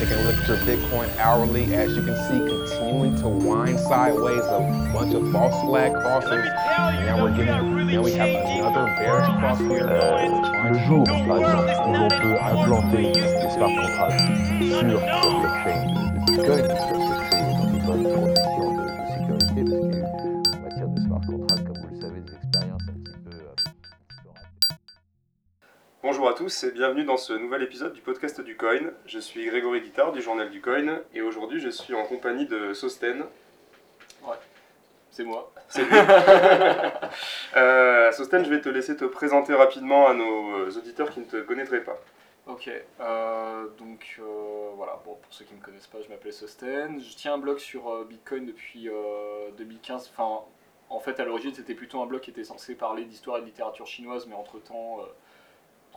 Taking a look at your Bitcoin hourly, as you can see, continuing to wind sideways, a bunch of false flag crosses. And now we're getting, now we have another bearish cross here. Euh, le jour, par exemple, où l'on peut implanter des smart contracts sur la blockchain Bitcoin, Bonjour à tous et bienvenue dans ce nouvel épisode du podcast du Coin. Je suis Grégory Guittard du journal du Coin et aujourd'hui je suis en compagnie de Sosten. C'est moi. C'est lui. Euh, Sosten, je vais te laisser te présenter rapidement à nos auditeurs qui ne te connaîtraient pas. Ok, euh, donc euh, voilà, bon, pour ceux qui ne me connaissent pas, je m'appelle Sosten. Je tiens un blog sur euh, Bitcoin depuis euh, 2015. Enfin, en fait, à l'origine, c'était plutôt un blog qui était censé parler d'histoire et de littérature chinoise, mais entre-temps, euh,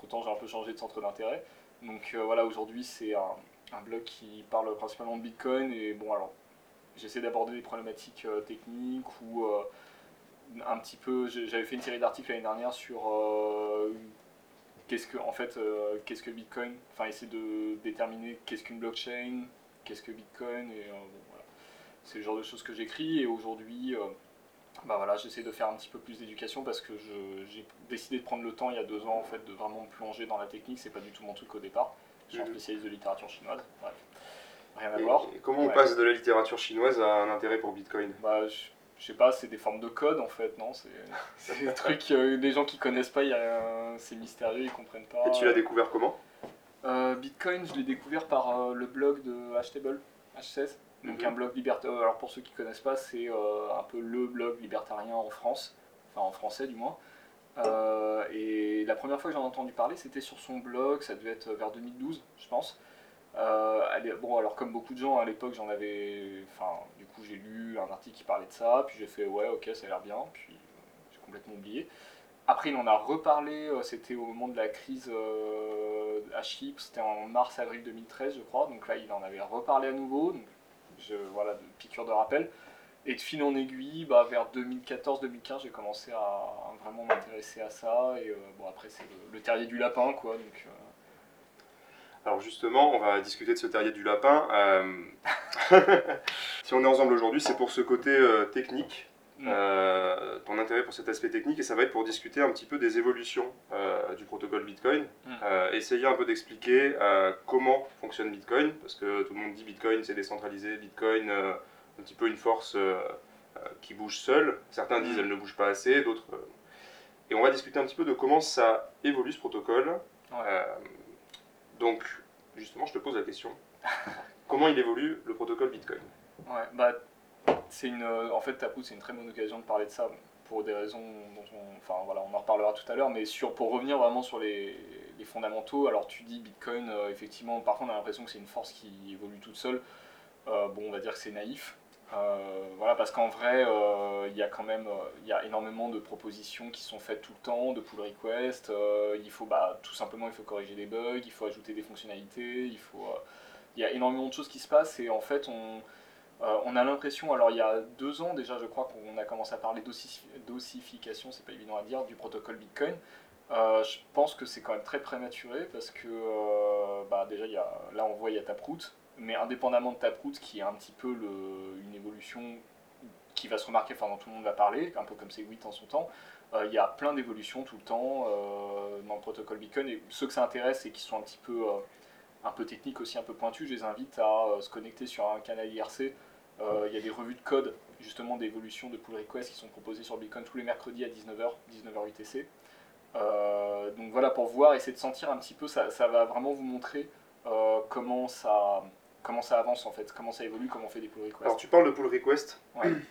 entre-temps, j'ai un peu changé de centre d'intérêt. Donc euh, voilà, aujourd'hui, c'est un, blog qui parle principalement de Bitcoin. Et bon, alors, j'essaie d'aborder des problématiques euh, techniques ou euh, un petit peu. J'avais fait une série d'articles l'année dernière sur qu'est-ce que en fait qu'est-ce que Bitcoin enfin essayer de déterminer qu'est-ce qu'une blockchain qu'est-ce que Bitcoin et bon, voilà c'est le genre de choses que j'écris et aujourd'hui bah voilà j'essaie de faire un petit peu plus d'éducation parce que j'ai décidé de prendre le temps il y a deux ans en fait de vraiment me plonger dans la technique. C'est pas du tout mon truc au départ. Je suis un Mhm. spécialiste de littérature chinoise. Bref. Rien à Et- voir. et comment on Ouais. passe de la littérature chinoise à un intérêt pour Bitcoin? Bah, je, je sais pas, c'est des formes de code en fait, non? C'est des trucs, euh, des gens qui connaissent pas, c'est mystérieux, ils comprennent pas. Et tu l'as découvert comment? Euh, Bitcoin, je l'ai découvert par euh, le blog de Htable, H16, donc un blog libertarien. Alors pour ceux qui connaissent pas, c'est euh, un peu le blog libertarien en France, enfin en français du moins. Euh, et la première fois que j'en ai entendu parler, c'était sur son blog, ça devait être vers 2012, je pense. Euh, bon, alors comme beaucoup de gens à l'époque, j'en avais. Enfin, du coup, j'ai lu un article qui parlait de ça, puis j'ai fait ouais, ok, ça a l'air bien, puis euh, j'ai complètement oublié. Après, il en a reparlé, euh, c'était au moment de la crise euh, à Chypre, c'était en mars-avril 2013, je crois, donc là, il en avait reparlé à nouveau, voilà, de piqûre de rappel. Et de fil en aiguille, bah, vers 2014-2015, j'ai commencé à, vraiment m'intéresser à ça, et euh, bon, après, c'est le, terrier du lapin, quoi, donc. euh, Alors justement, on va discuter de ce terrier du lapin. Euh, si on est ensemble aujourd'hui, c'est pour ce côté technique. Euh, ton intérêt pour cet aspect technique, et ça va être pour discuter un petit peu des évolutions euh, du protocole Bitcoin, Mm. Euh, essayer un peu d'expliquer euh, comment fonctionne Bitcoin, parce que tout le monde dit Bitcoin c'est décentralisé, Bitcoin un petit peu une force qui bouge seule. Certains disent Mm. elle ne bouge pas assez, d'autres. Et on va discuter un petit peu de comment ça évolue ce protocole. Ouais. Donc, justement, je te pose la question. Comment il évolue le protocole Bitcoin? Ouais, bah, c'est une, euh, en fait, Taproot, c'est une très bonne occasion de parler de ça pour des raisons dont on, enfin voilà, on en reparlera tout à l'heure, mais sur, pour revenir vraiment sur les, fondamentaux, alors tu dis Bitcoin, euh, effectivement, parfois on a l'impression que c'est une force qui évolue toute seule. Euh, bon, on va dire que c'est naïf. Euh, voilà, parce qu'en vrai, il y a quand même, il énormément de propositions qui sont faites tout le temps, de pull requests. il faut, bah, tout simplement, il faut corriger des bugs, il faut ajouter des fonctionnalités, il faut, il y a énormément de choses qui se passent et en fait, on, euh, on a l'impression, alors il y a deux ans déjà, je crois qu'on a commencé à parler d'ossi- d'ossification, c'est pas évident à dire, du protocole Bitcoin. Euh, je pense que c'est quand même très prématuré parce que euh, bah, déjà, là on voit il y a Taproot, mais indépendamment de Taproot, qui est un petit peu une évolution qui va se remarquer, enfin dont tout le monde va parler, un peu comme Segwit en son temps, il y a plein d'évolutions tout le temps dans le protocole Bitcoin et ceux que ça intéresse et qui sont un petit peu, un peu techniques aussi, un peu pointus, je les invite à euh, se connecter sur un canal IRC. Euh, Il y a des revues de code justement d'évolution de pull requests qui sont proposées sur Bitcoin tous les mercredis à 19h, 19h UTC. Donc voilà, pour voir, essayer de sentir un petit peu, ça, ça va vraiment vous montrer euh, comment, ça, comment ça avance en fait, comment ça évolue, comment on fait des pull requests. Alors, tu parles de pull request. Ouais.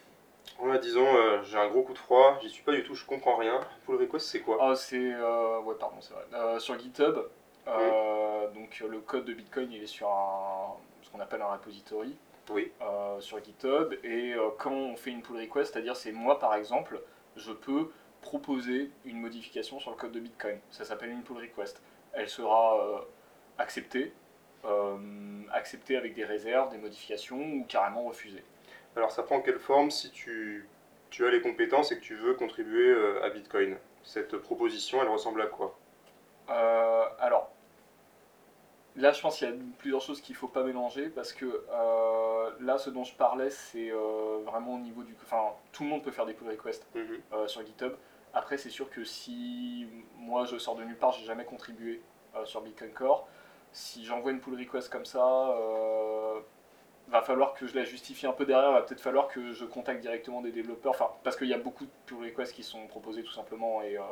Voilà, disons, euh, j'ai un gros coup de froid, j'y suis pas du tout, je comprends rien. Pull request, c'est quoi? Ah, c'est. euh, ouais, pardon, c'est vrai. Euh, sur GitHub, euh, donc le code de Bitcoin, il est sur un, ce qu'on appelle un repository Oui. euh, sur GitHub. Et euh, quand on fait une pull request, c'est-à-dire c'est moi par exemple, je peux proposer une modification sur le code de Bitcoin. Ça s'appelle une pull request. Elle sera acceptée, acceptée avec des réserves, des modifications ou carrément refusée. Alors, ça prend quelle forme si tu, tu as les compétences et que tu veux contribuer à Bitcoin? Cette proposition, elle ressemble à quoi? Euh, alors, Là, je pense qu'il y a plusieurs choses qu'il ne faut pas mélanger parce que euh, là, ce dont je parlais, c'est euh, vraiment au niveau du. Enfin, tout le monde peut faire des pull requests Mhm. sur GitHub. Après, c'est sûr que si moi je sors de nulle part, j'ai jamais contribué sur Bitcoin Core. Si j'envoie une pull request comme ça, va falloir que je la justifie un peu derrière. Va peut-être falloir que je contacte directement des développeurs. Enfin, parce qu'il y a beaucoup de pull requests qui sont proposés tout simplement et euh,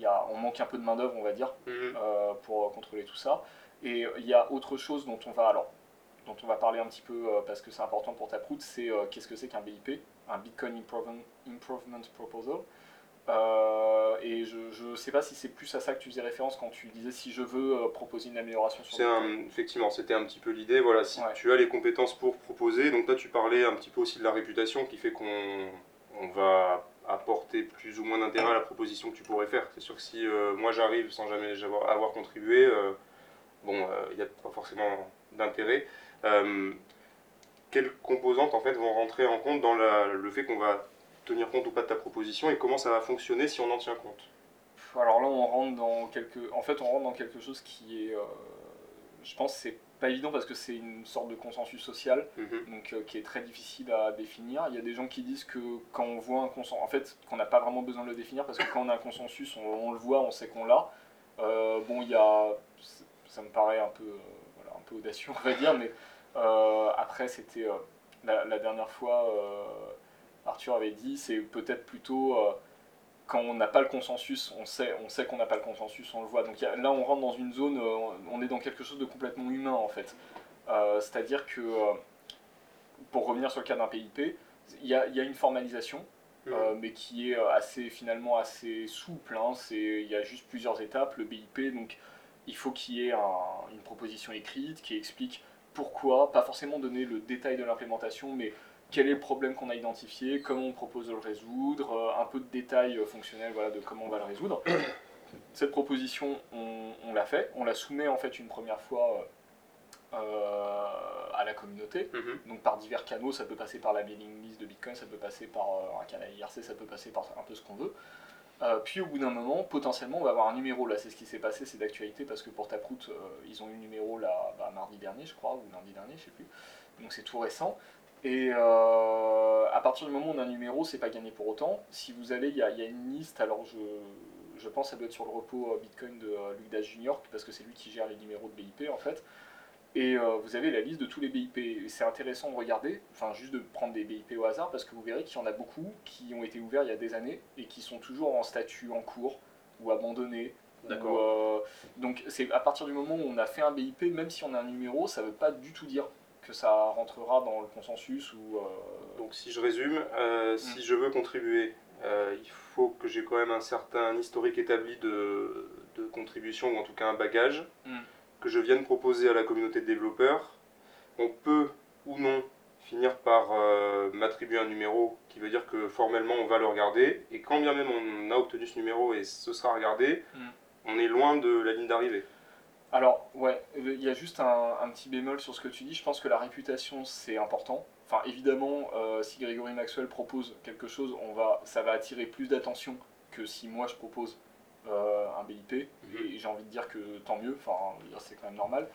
y a, on manque un peu de main d'œuvre, on va dire Mhm. euh, pour contrôler tout ça. Et il y a autre chose dont on va alors dont on va parler un petit peu euh, parce que c'est important pour Taproot, c'est euh, qu'est-ce que c'est qu'un BIP, un Bitcoin Improvement, Improvement Proposal. Euh, et je ne sais pas si c'est plus à ça que tu faisais référence quand tu disais si je veux euh, proposer une amélioration sur C'est un, effectivement, c'était un petit peu l'idée. Voilà, si Ouais. tu as les compétences pour proposer, donc là tu parlais un petit peu aussi de la réputation qui fait qu'on on va apporter plus ou moins d'intérêt à la proposition que tu pourrais faire. C'est sûr que si euh, moi j'arrive sans jamais avoir, contribué, euh, bon, euh, il n'y a pas forcément d'intérêt. Euh, quelles composantes en fait vont rentrer en compte dans le fait qu'on va tenir compte ou pas de ta proposition et comment ça va fonctionner si on en tient compte? Alors là, on rentre dans quelque, en fait, on rentre dans quelque chose qui est, euh, je pense, c'est pas évident parce que c'est une sorte de consensus social. Mhm. donc euh, qui est très difficile à définir. Il y a des gens qui disent que quand on voit un consensus, en fait, qu'on n'a pas vraiment besoin de le définir parce que quand on a un consensus, on, on le voit, on sait qu'on l'a. Euh, bon, il y a, ça me paraît un peu, euh, voilà, un peu audacieux, on va dire, mais après, c'était la, la dernière fois, Arthur avait dit, c'est peut-être plutôt quand on n'a pas le consensus, on sait, on sait qu'on n'a pas le consensus, on le voit. Donc il y a- là, on rentre dans une zone, euh, on est dans quelque chose de complètement humain en fait. Euh, C'est-à-dire que euh, pour revenir sur le cas d'un PIP, il y a, il y a une formalisation, euh, mais qui est assez, finalement assez souple. hein. Il y a juste plusieurs étapes. Le BIP, donc il faut qu'il y ait un- une proposition écrite qui explique pourquoi, pas forcément donner le détail de l'implémentation, mais quel est le problème qu'on a identifié, comment on propose de le résoudre, euh, un peu de détails euh, fonctionnels voilà, de comment on va le résoudre. Cette proposition, on, on l'a fait, on la soumet en fait une première fois euh, à la communauté. Mhm. Donc par divers canaux, ça peut passer par la mailing list de Bitcoin, ça peut passer par un canal IRC, ça peut passer par un peu ce qu'on veut. Euh, puis au bout d'un moment, potentiellement, on va avoir un numéro. Là, c'est ce qui s'est passé, c'est d'actualité parce que pour Taproot, euh, ils ont eu le numéro là, bah, mardi dernier, je crois, ou lundi dernier, je sais plus. Donc c'est tout récent. Et euh, à partir du moment où on a un numéro, c'est pas gagné pour autant. Si vous allez, il y, a- il y a une liste, alors je, je pense que ça doit être sur le repos euh, Bitcoin de euh, Luc Das Junior, parce que c'est lui qui gère les numéros de BIP en fait. Et euh, vous avez la liste de tous les BIP. Et c'est intéressant de regarder, enfin juste de prendre des BIP au hasard, parce que vous verrez qu'il y en a beaucoup qui ont été ouverts il y a des années et qui sont toujours en statut en cours ou abandonnés. D'accord. Euh, donc c'est à partir du moment où on a fait un BIP, même si on a un numéro, ça ne veut pas du tout dire que ça rentrera dans le consensus ou. euh, Donc si je résume, euh, Mm. si je veux contribuer, euh, il faut que j'ai quand même un certain historique établi de, de contribution, ou en tout cas un bagage, Mm. que je vienne proposer à la communauté de développeurs. On peut ou non finir par euh, m'attribuer un numéro qui veut dire que formellement on va le regarder, et quand bien même on a obtenu ce numéro et ce sera regardé, Mm. on est loin de la ligne d'arrivée. Alors, ouais, il y a juste un, un petit bémol sur ce que tu dis. Je pense que la réputation, c'est important. Enfin, évidemment, euh, si Grégory Maxwell propose quelque chose, on va, ça va attirer plus d'attention que si moi je propose euh, un BIP. Et j'ai envie de dire que tant mieux, enfin, c'est quand même normal.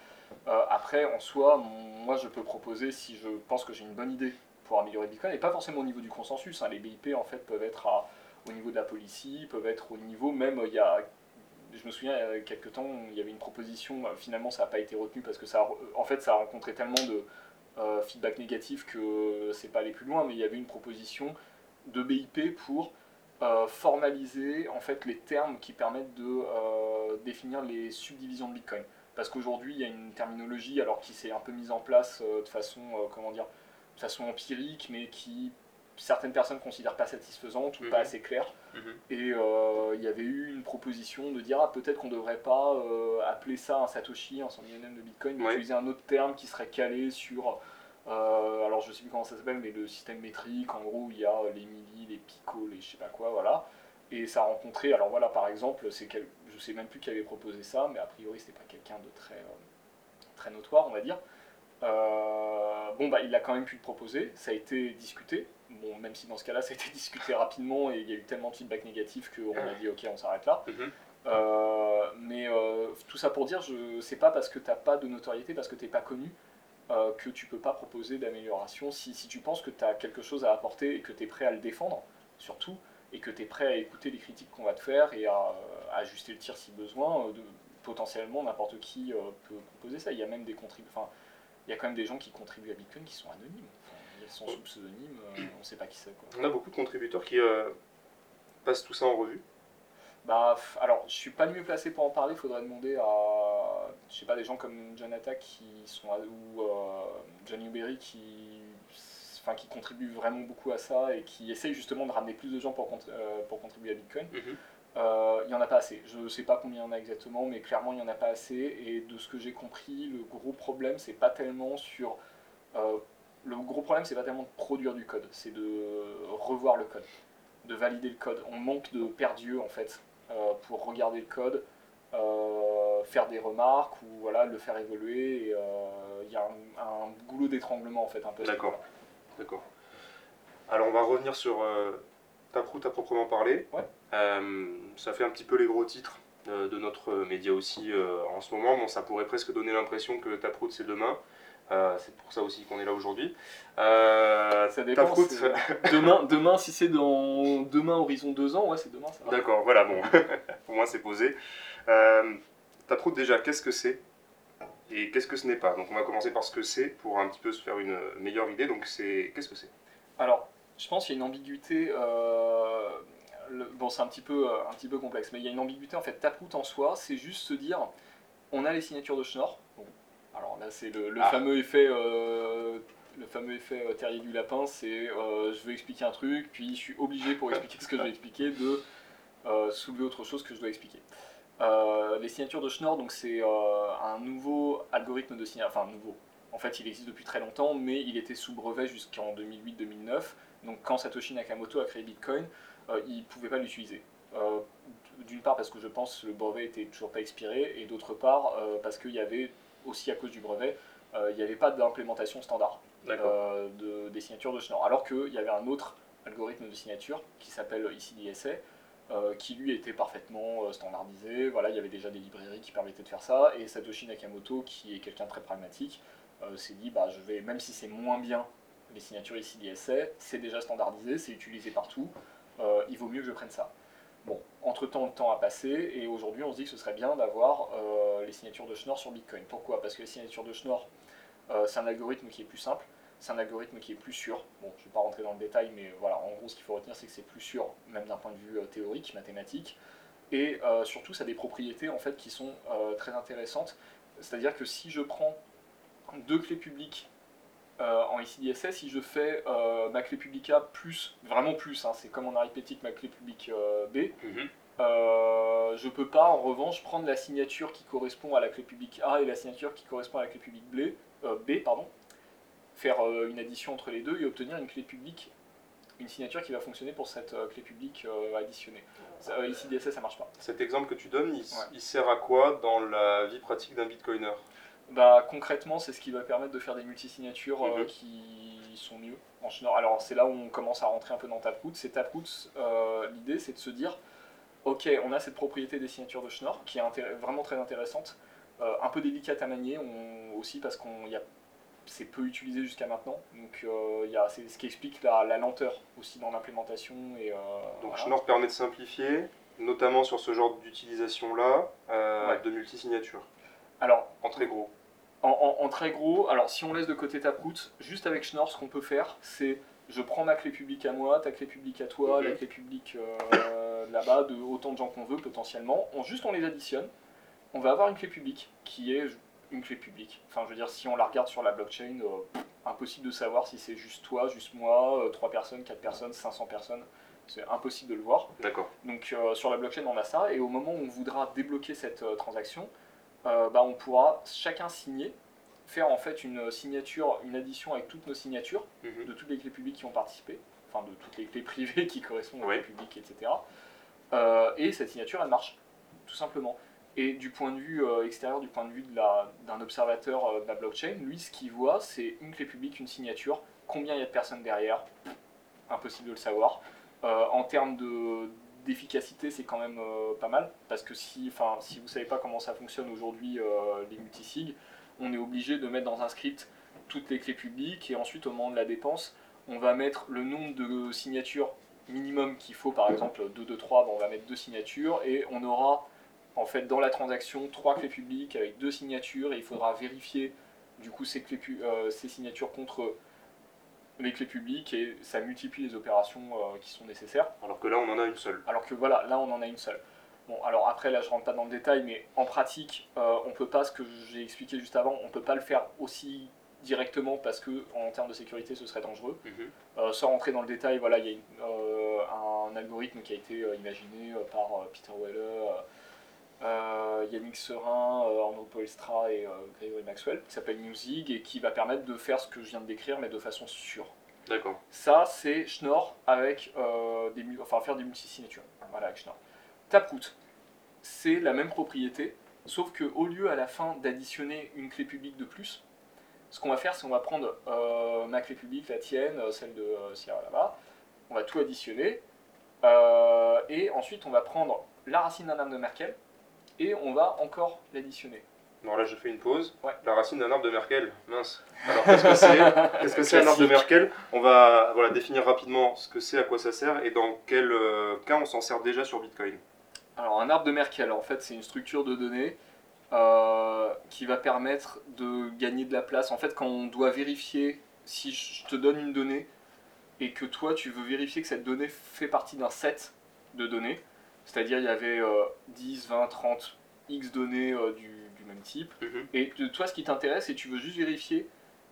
Euh, après, en soi, moi je peux proposer si je pense que j'ai une bonne idée pour améliorer Bitcoin, et pas forcément au niveau du consensus. hein. Les BIP, en fait, peuvent être à- au niveau de la policy, peuvent être au niveau même, il y a je me souviens, il y a quelques temps, il y avait une proposition, euh, finalement ça n'a pas été retenu parce que ça a, en fait, a rencontré tellement de euh, feedback négatif que c'est pas allé plus loin, mais il y avait une proposition de BIP pour euh, formaliser en fait les termes qui permettent de euh, définir les subdivisions de Bitcoin. Parce qu'aujourd'hui, il y a une terminologie alors qui s'est un peu mise en place euh, de façon, euh, comment dire, de façon empirique, mais qui certaines personnes considèrent pas satisfaisante ou Mhm. pas assez claire. Et euh, il y avait eu une proposition de dire ah, peut-être qu'on ne devrait pas euh, appeler ça un Satoshi, un 100 millionième de Bitcoin, mais Ouais. utiliser un autre terme qui serait calé sur. euh, alors je sais plus comment ça s'appelle, mais le système métrique, en gros, il y a les milli, les picots, les je sais pas quoi, voilà. Et ça a rencontré, alors voilà, par exemple, c'est quel, je sais même plus qui avait proposé ça, mais a priori c'était pas quelqu'un de très, très notoire, on va dire. Bon, bah, il a quand même pu le proposer, ça a été discuté. Bon, même si dans ce cas-là, ça a été discuté rapidement et il y a eu tellement de feedback négatif qu'on a dit ok, on s'arrête là. Mhm. Euh, mais euh, tout ça pour dire, je c'est pas parce que t'as pas de notoriété, parce que t'es pas connu, euh, que tu peux pas proposer d'amélioration. Si, si tu penses que tu as quelque chose à apporter et que tu es prêt à le défendre, surtout, et que tu es prêt à écouter les critiques qu'on va te faire et à, à ajuster le tir si besoin, de, potentiellement n'importe qui peut proposer ça. Il y a même des enfin, il y a quand même des gens qui contribuent à Bitcoin qui sont anonymes. Enfin, sont sous pseudonyme, euh, on sait pas qui c'est. On a beaucoup de contributeurs qui euh, passent tout ça en revue. Bah, alors, je suis pas le mieux placé pour en parler. Il faudrait demander à, je sais pas, des gens comme John Attack qui sont ou euh, John Newberry qui, enfin, qui contribuent vraiment beaucoup à ça et qui essayent justement de ramener plus de gens pour, euh, pour contribuer à Bitcoin. Euh, il y en a pas assez. Je sais pas combien il y en a exactement, mais clairement il y en a pas assez. Et de ce que j'ai compris, le gros problème c'est pas tellement sur le gros problème c'est pas tellement de produire du code, c'est de revoir le code, de valider le code. On manque de perdieux en fait euh, pour regarder le code, euh, faire des remarques ou voilà le faire évoluer. euh, Il y a un, un goulot d'étranglement en fait un peu. D'accord. D'accord. Alors on va revenir sur euh, Taproot à proprement parler. Ouais. Euh, ça fait un petit peu les gros titres euh, de notre média aussi euh, en ce moment. Bon, ça pourrait presque donner l'impression que Taproot c'est demain. Euh, c'est pour ça aussi qu'on est là aujourd'hui. Euh, Ça dépend. Taproot, c'est- demain, demain, si c'est dans demain horizon deux ans, ouais c'est demain ça. va. D'accord, voilà, bon, pour moi c'est posé. Euh, Taproot déjà, qu'est-ce que c'est et qu'est-ce que ce n'est pas? Donc on va commencer par ce que c'est pour un petit peu se faire une meilleure idée. Donc c'est qu'est-ce que c'est? Alors, je pense qu'il y a une ambiguïté. euh, le- bon, c'est un petit peu, euh, un petit peu complexe, mais il y a une ambiguïté en fait. Taproot en soi, c'est juste se dire, on a les signatures de Schnorr. Bon, alors là, c'est le, le Ah. fameux effet, euh, le fameux effet euh, Terrier du lapin. C'est, euh, je veux expliquer un truc, puis je suis obligé pour expliquer ce que je vais expliquer de soulever autre chose que je dois expliquer. Les signatures de Schnorr, donc c'est un nouveau algorithme de signature, enfin nouveau. En fait, il existe depuis très longtemps, mais il était sous brevet jusqu'en 2008-2009. Donc quand Satoshi Nakamoto a créé Bitcoin, il ne pouvait pas l'utiliser. Euh, D'une part parce que je pense que le brevet était toujours pas expiré, et d'autre part euh, parce qu'il y avait, aussi à cause du brevet, euh, il n'y avait pas d'implémentation standard euh, de, des signatures de Schnorr. Alors qu'il y avait un autre algorithme de signature qui s'appelle ICDSA, euh, qui lui était parfaitement euh, standardisé. Voilà, il y avait déjà des librairies qui permettaient de faire ça, et Satoshi Nakamoto, qui est quelqu'un de très pragmatique, euh, s'est dit bah, je vais, même si c'est moins bien les signatures ICDSA, c'est déjà standardisé, c'est utilisé partout, il vaut mieux que je prenne ça. Bon, entre-temps, le temps a passé, et aujourd'hui, on se dit que ce serait bien d'avoir euh, les signatures de Schnorr sur Bitcoin. Pourquoi? Parce que les signatures de Schnorr, euh, c'est un algorithme qui est plus simple, c'est un algorithme qui est plus sûr. Bon, je ne vais pas rentrer dans le détail, mais voilà, en gros, ce qu'il faut retenir, c'est que c'est plus sûr, même d'un point de vue euh, théorique, mathématique. Et surtout, ça a des propriétés en fait qui sont très intéressantes. C'est-à-dire que si je prends deux clés publiques euh, en ICDSS, si je fais euh, ma clé publique A plus, vraiment plus, hein, c'est comme en arithmétique ma clé publique euh, B, Mhm. euh, je peux pas en revanche prendre la signature qui correspond à la clé publique A et la signature qui correspond à la clé publique B, B pardon, faire une addition entre les deux et obtenir une clé publique, une signature qui va fonctionner pour cette clé publique additionnée. Ça, euh, ici DSS ça marche pas. Cet exemple que tu donnes, il, Ouais. il sert à quoi dans la vie pratique d'un bitcoiner? Bah concrètement c'est ce qui va permettre de faire des multisignatures euh, Mhm. qui sont mieux en Schnorr. Alors c'est là où on commence à rentrer un peu dans Taproot. C'est Taproot, euh, l'idée c'est de se dire ok on a cette propriété des signatures de Schnorr qui est vraiment très intéressante, euh, un peu délicate à manier on- aussi parce qu'on y a c'est peu utilisé jusqu'à maintenant, donc c'est ce qui explique la, la lenteur aussi dans l'implémentation. Et, euh, Donc voilà. Schnorr permet de simplifier, notamment sur ce genre d'utilisation-là, Ouais. de multisignatures, Alors, en très gros. En, en- en très gros, alors si on laisse de côté Taproot, juste avec Schnorr, ce qu'on peut faire, c'est je prends ma clé publique à moi, ta clé publique à toi, Mhm. la clé publique euh, là-bas, de autant de gens qu'on veut potentiellement. On, juste on les additionne. On va avoir une clé publique qui est une clé publique. Enfin, je veux dire, si on la regarde sur la blockchain, euh, impossible de savoir si c'est juste toi, juste moi, 3 personnes, 4 personnes, 500 personnes. C'est impossible de le voir. D'accord. Donc euh, sur la blockchain, on a ça, et au moment où on voudra débloquer cette euh, transaction, euh, bah, on pourra chacun signer, faire en fait une signature, une addition avec toutes nos signatures, Mhm. de toutes les clés publiques qui ont participé, enfin de toutes les clés privées qui correspondent aux clés publiques, etc. Euh, et cette signature, elle marche, tout simplement. Et du point de vue euh, extérieur, du point de vue d'un observateur euh, de la blockchain, lui, ce qu'il voit, c'est une clé publique, une signature, combien il y a de personnes derrière, impossible de le savoir. En termes de d'efficacité, c'est quand même euh, pas mal. Parce que si, si vous savez pas comment ça fonctionne aujourd'hui, euh, les multisigs, on est obligé de mettre dans un script toutes les clés publiques et ensuite, au moment de la dépense, on va mettre le nombre de signatures minimum qu'il faut, par exemple 2, 2, 3, on va mettre deux signatures et on aura en fait dans la transaction trois clés publiques avec deux signatures et il faudra vérifier du coup ces, clés, euh, ces signatures contre les clés publiques et ça multiplie les opérations euh, qui sont nécessaires. Alors que là, on en a une seule. Alors que voilà, là on en a une seule. Bon, alors après là je rentre pas dans le détail, mais en pratique, euh, on peut pas, ce que j'ai expliqué juste avant, on peut pas le faire aussi directement parce que en termes de sécurité ce serait dangereux. Mhm. Euh, sans rentrer dans le détail, voilà, il y a une- euh, un algorithme qui a été imaginé par Peter Weller, Yannick Serin, euh, Arnaud Poelstra et euh, Grégory Maxwell, qui s'appelle Newsig et qui va permettre de faire ce que je viens de décrire, mais de façon sûre. D'accord. Ça, c'est Schnorr avec euh, des, enfin faire des multisignatures. Voilà, avec Schnorr. Taproot, c'est la même propriété, sauf que au lieu à la fin d'additionner une clé publique de plus, ce qu'on va faire, c'est qu'on va prendre euh, ma clé publique, la tienne, euh, celle de euh, Sierra là-bas, on va tout additionner, euh, et ensuite on va prendre la racine d'un arbre de Merkel, et on va encore l'additionner. Alors là, je fais une pause. Ouais. La racine d'un arbre de Merkel. Mince. Alors, qu'est-ce que c'est Qu'est-ce que c'est un arbre de. Merkel On va voilà, définir rapidement ce que c'est, à quoi ça sert et dans quel euh, cas on s'en sert déjà sur Bitcoin. Alors un arbre de Merkel, en fait, c'est une structure de données euh, qui va permettre de gagner de la place. En fait, quand on doit vérifier, si je te donne une donnée et que toi tu veux vérifier que cette donnée fait partie d'un set de données, c'est-à-dire il y avait euh, 10, 20, 30 X données euh, du, du même type, Mhm. et toi ce qui t'intéresse, c'est que tu veux juste vérifier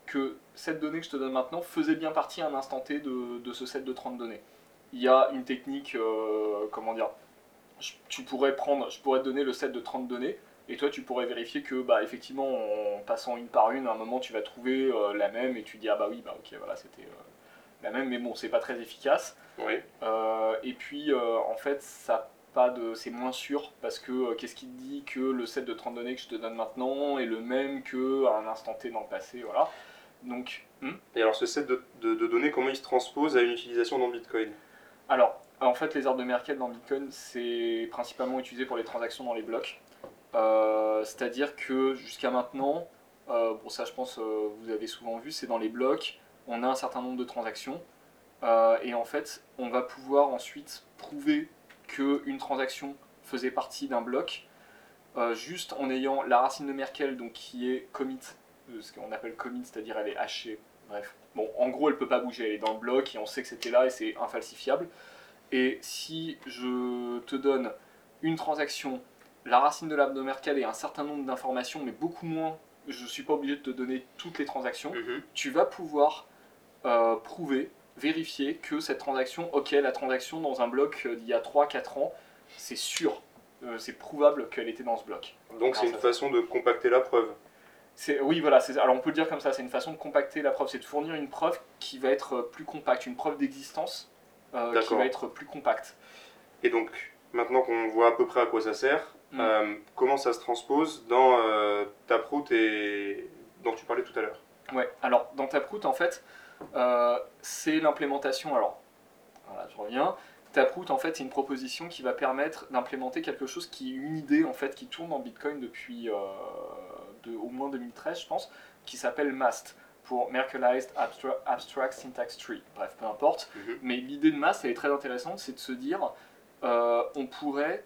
que cette donnée que je te donne maintenant faisait bien partie à un instant T de, de ce set de 30 données. Il y a une technique, euh, comment dire, je- tu pourrais prendre, je pourrais te donner le set de 30 données, et toi tu pourrais vérifier que, bah, effectivement, en passant une par une, à un moment tu vas trouver euh, la même, et tu dis, ah bah oui, bah ok, voilà, c'était euh, la même, mais bon, c'est pas très efficace. Oui. Et puis, en fait, ça pas de, c'est moins sûr parce que euh, qu'est-ce qui te dit que le set de 30 données que je te donne maintenant est le même que à un instant T dans le passé, voilà. Donc, hmm. Et alors, ce set de, de- de données, comment il se transpose à une utilisation dans Bitcoin? Alors, en fait, les arbres de Merkel dans Bitcoin, c'est principalement utilisé pour les transactions dans les blocs. Euh, C'est-à-dire que jusqu'à maintenant, euh, bon ça je pense euh, vous avez souvent vu, c'est dans les blocs, on a un certain nombre de transactions, et en fait, on va pouvoir ensuite prouver qu'une transaction faisait partie d'un bloc, euh, juste en ayant la racine de Merkel, donc qui est commit, euh, ce qu'on appelle commit, c'est-à-dire elle est hachée, bref. Bon, en gros, elle peut pas bouger, elle est dans le bloc, et on sait que c'était là, et c'est infalsifiable. Et si je te donne une transaction, la racine de l'arbre de Merkel et un certain nombre d'informations, mais beaucoup moins, je ne suis pas obligé de te donner toutes les transactions, Mhm. tu vas pouvoir euh, prouver, vérifier que cette transaction, ok, la transaction dans un bloc euh, d'il y a 3-4 ans, c'est sûr, euh, c'est prouvable qu'elle était dans ce bloc. Donc, c'est une façon de compacter la preuve. Oui, voilà, alors on peut le dire comme ça, c'est une façon de compacter la preuve, c'est de fournir une preuve qui va être euh, plus compacte, une preuve d'existence euh, qui va être plus compacte. Et donc, maintenant qu'on voit à peu près à quoi ça sert, Mm. euh, comment ça se transpose dans euh, Taproot et dont tu parlais tout à l'heure? Ouais, alors dans Taproot, en fait, c'est l'implémentation. Alors, voilà, je reviens. Taproot, en fait, c'est une proposition qui va permettre d'implémenter quelque chose qui est une idée, en fait, qui tourne en Bitcoin depuis euh, de, au moins 2013, je pense, qui s'appelle MAST, pour Merkleized Abstra- Abstract Syntax Tree. Bref, peu importe. Mhm. Mais l'idée de MAST, elle est très intéressante, c'est de se dire, euh, on pourrait,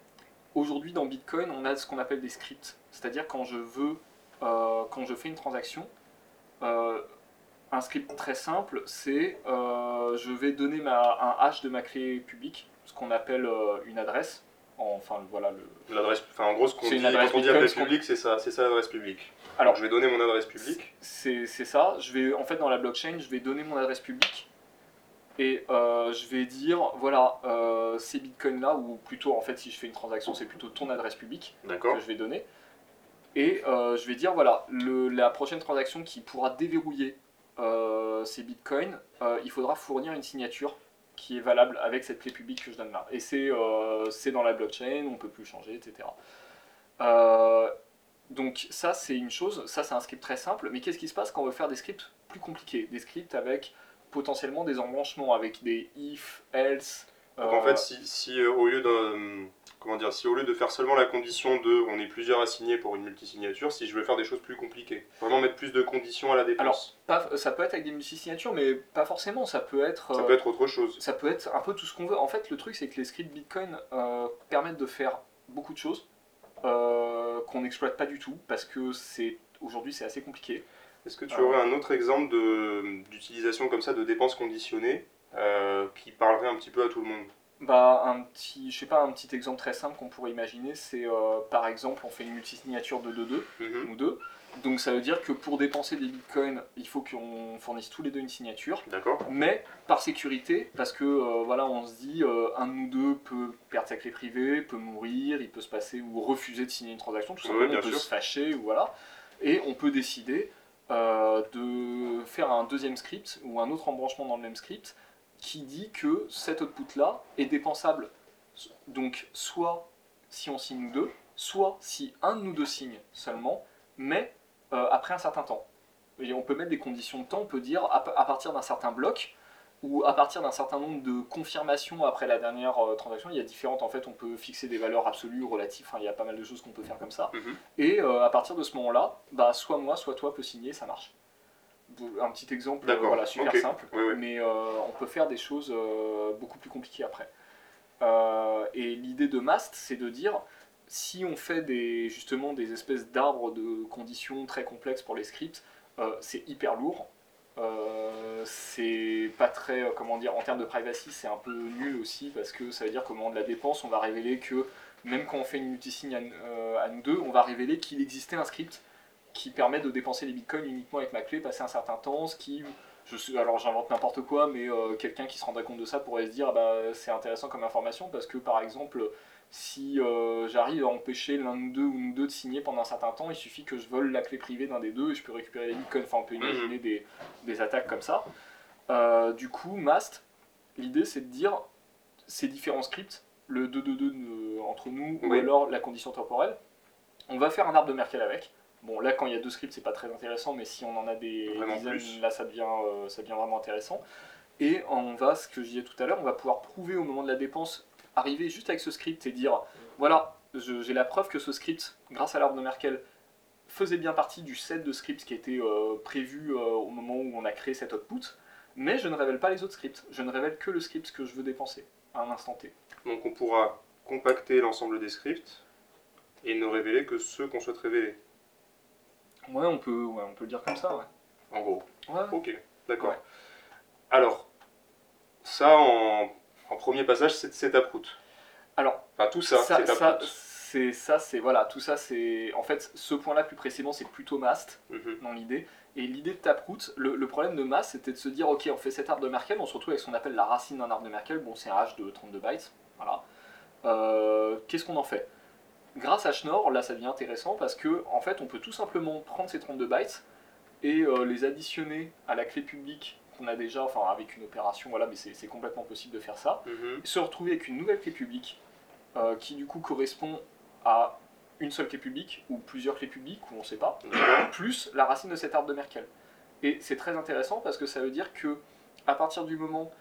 aujourd'hui dans Bitcoin, on a ce qu'on appelle des scripts. C'est-à-dire quand je veux, euh, quand je fais une transaction, euh, un script très simple, c'est euh, je vais donner ma, un hash de ma clé publique, ce qu'on appelle euh, une adresse. Enfin, voilà le. L'adresse, enfin en gros, ce qu'on dit une adresse quand on dit Bitcoin, c'est ça, c'est ça l'adresse publique. Alors, je vais donner mon adresse publique. C'est ça. Je vais, en fait, dans la blockchain, je vais donner mon adresse publique et euh, je vais dire voilà, ces bitcoins là, ou plutôt, en fait, si je fais une transaction, c'est plutôt ton adresse publique. Que je vais donner. Et je vais dire, voilà, le- la prochaine transaction qui pourra déverrouiller ces bitcoins, euh, il faudra fournir une signature qui est valable avec cette clé publique que je donne là. Et c'est euh, c'est dans la blockchain, on peut plus changer, etc. Euh, donc ça, c'est une chose, ça c'est un script très simple, mais qu'est-ce qui se passe quand on veut faire des scripts plus compliqués? Des scripts avec potentiellement des embranchements, avec des if, else, Donc en Euh, fait, si, si, euh, au lieu de comment dire, si au lieu de faire seulement la condition de on est plusieurs à signer pour une multisignature, si je veux faire des choses plus compliquées, vraiment mettre plus de conditions à la dépense, pas- ça peut être avec des multisignatures, mais pas forcément. Ça peut être. ça euh, peut être autre chose. ça peut être un peu tout ce qu'on veut. En fait, le truc, c'est que les scripts Bitcoin euh, permettent de faire beaucoup de choses euh, qu'on n'exploite pas du tout parce que c'est aujourd'hui c'est assez compliqué. Est-ce que tu aurais un autre exemple d'utilisation comme ça de dépenses conditionnées euh, qui parlerait un petit peu à tout le monde Bah, un petit, je sais pas, un petit exemple très simple qu'on pourrait imaginer, c'est euh, par exemple, on fait une multisignature de 2-2, Mhm. ou 2. Donc ça veut dire que pour dépenser des bitcoins, il faut qu'on fournisse tous les deux une signature. D'accord Mais par sécurité, parce que euh, voilà, on se dit, euh, un de nous deux peut perdre sa clé privée, peut mourir, il peut se passer ou refuser de signer une transaction, tout simplement, bien on peut sûr. se fâcher ou voilà, et on peut décider de faire un deuxième script ou un autre embranchement dans le même script qui dit que cet output là est dépensable. Donc soit si on signe deux, soit si un de nous deux signe seulement, mais euh, après un certain temps. Et on peut mettre des conditions de temps, on peut dire à, pa- à partir d'un certain bloc ou à partir d'un certain nombre de confirmations après la dernière euh, transaction. Il y a différentes, en fait, on peut fixer des valeurs absolues ou relatives, il y a pas mal de choses qu'on peut faire comme ça. Mhm. Et euh, à partir de ce moment-là, bah, soit moi, soit toi peut signer, ça marche. Un petit exemple, voilà, super simple, Oui, oui. mais euh, on peut faire des choses euh, beaucoup plus compliquées après. Euh, et l'idée de Mast, c'est de dire, si on fait des, justement des espèces d'arbres de conditions très complexes pour les scripts, euh, c'est hyper lourd. Euh, c'est pas très, euh, comment dire, en termes de privacy, c'est un peu nul aussi parce que ça veut dire qu'au moment de la dépense, on va révéler que même quand on fait une multisigne à, à nous deux, on va révéler qu'il existait un script qui permet de dépenser les bitcoins uniquement avec ma clé, passer un certain temps, ce qui, je alors j'invente n'importe quoi, mais euh, quelqu'un qui se rendrait compte de ça pourrait se dire, ah bah, c'est intéressant comme information parce que par exemple, si euh, j'arrive à empêcher l'un de deux ou deux de signer pendant un certain temps, il suffit que je vole la clé privée d'un des deux et je peux récupérer les bitcoins. Enfin, on peut imaginer des, des attaques comme ça. Euh, du coup, Mast, l'idée c'est de dire ces différents scripts, le 2-2-2 de- entre nous ou alors la condition temporelle, on va faire un arbre de Merkel avec. Bon, là, quand il y a deux scripts, c'est pas très intéressant, mais si on en a des Vraiment dizaines, plus. là, ça devient, euh, ça devient vraiment intéressant. Et on va, ce que je disais tout à l'heure, on va pouvoir prouver au moment de la dépense, arriver juste avec ce script et dire voilà, j'ai la preuve que ce script, grâce à l'arbre de Merkel, faisait bien partie du set de scripts qui était euh, prévu euh, au moment où on a créé cet output, mais je ne révèle pas les autres scripts. Je ne révèle que le script que je veux dépenser à un instant T. Donc on pourra compacter l'ensemble des scripts et ne révéler que ceux qu'on souhaite révéler, Ouais, on peut, ouais, on peut le dire comme ça, ouais. en gros. Ouais, Ok, d'accord. Ouais. Alors, ça en, en premier passage, c'est c'est taproot. Alors, Enfin, tout ça, ça, c'est ça, taproot. c'est ça, c'est voilà, tout ça, c'est en fait ce point-là plus précisément, c'est plutôt Mast Mhm. dans l'idée. Et l'idée de Taproot, le, le problème de Mast, c'était de se dire, ok, on fait cet arbre de Merkel, on se retrouve avec ce qu'on appelle la racine d'un arbre de Merkel. Bon, c'est un hash de 32 bytes, voilà. Euh, Qu'est-ce qu'on en fait? Grâce à Schnorr, là, ça devient intéressant parce que en fait, on peut tout simplement prendre ces 32 bytes et euh, les additionner à la clé publique qu'on a déjà, enfin avec une opération, voilà, mais c'est complètement possible de faire ça Mhm. se retrouver avec une nouvelle clé publique euh, qui du coup correspond à une seule clé publique ou plusieurs clés publiques ou on sait pas, D'accord. plus la racine de cet arbre de Merkel. Et c'est très intéressant parce que ça veut dire que à partir du moment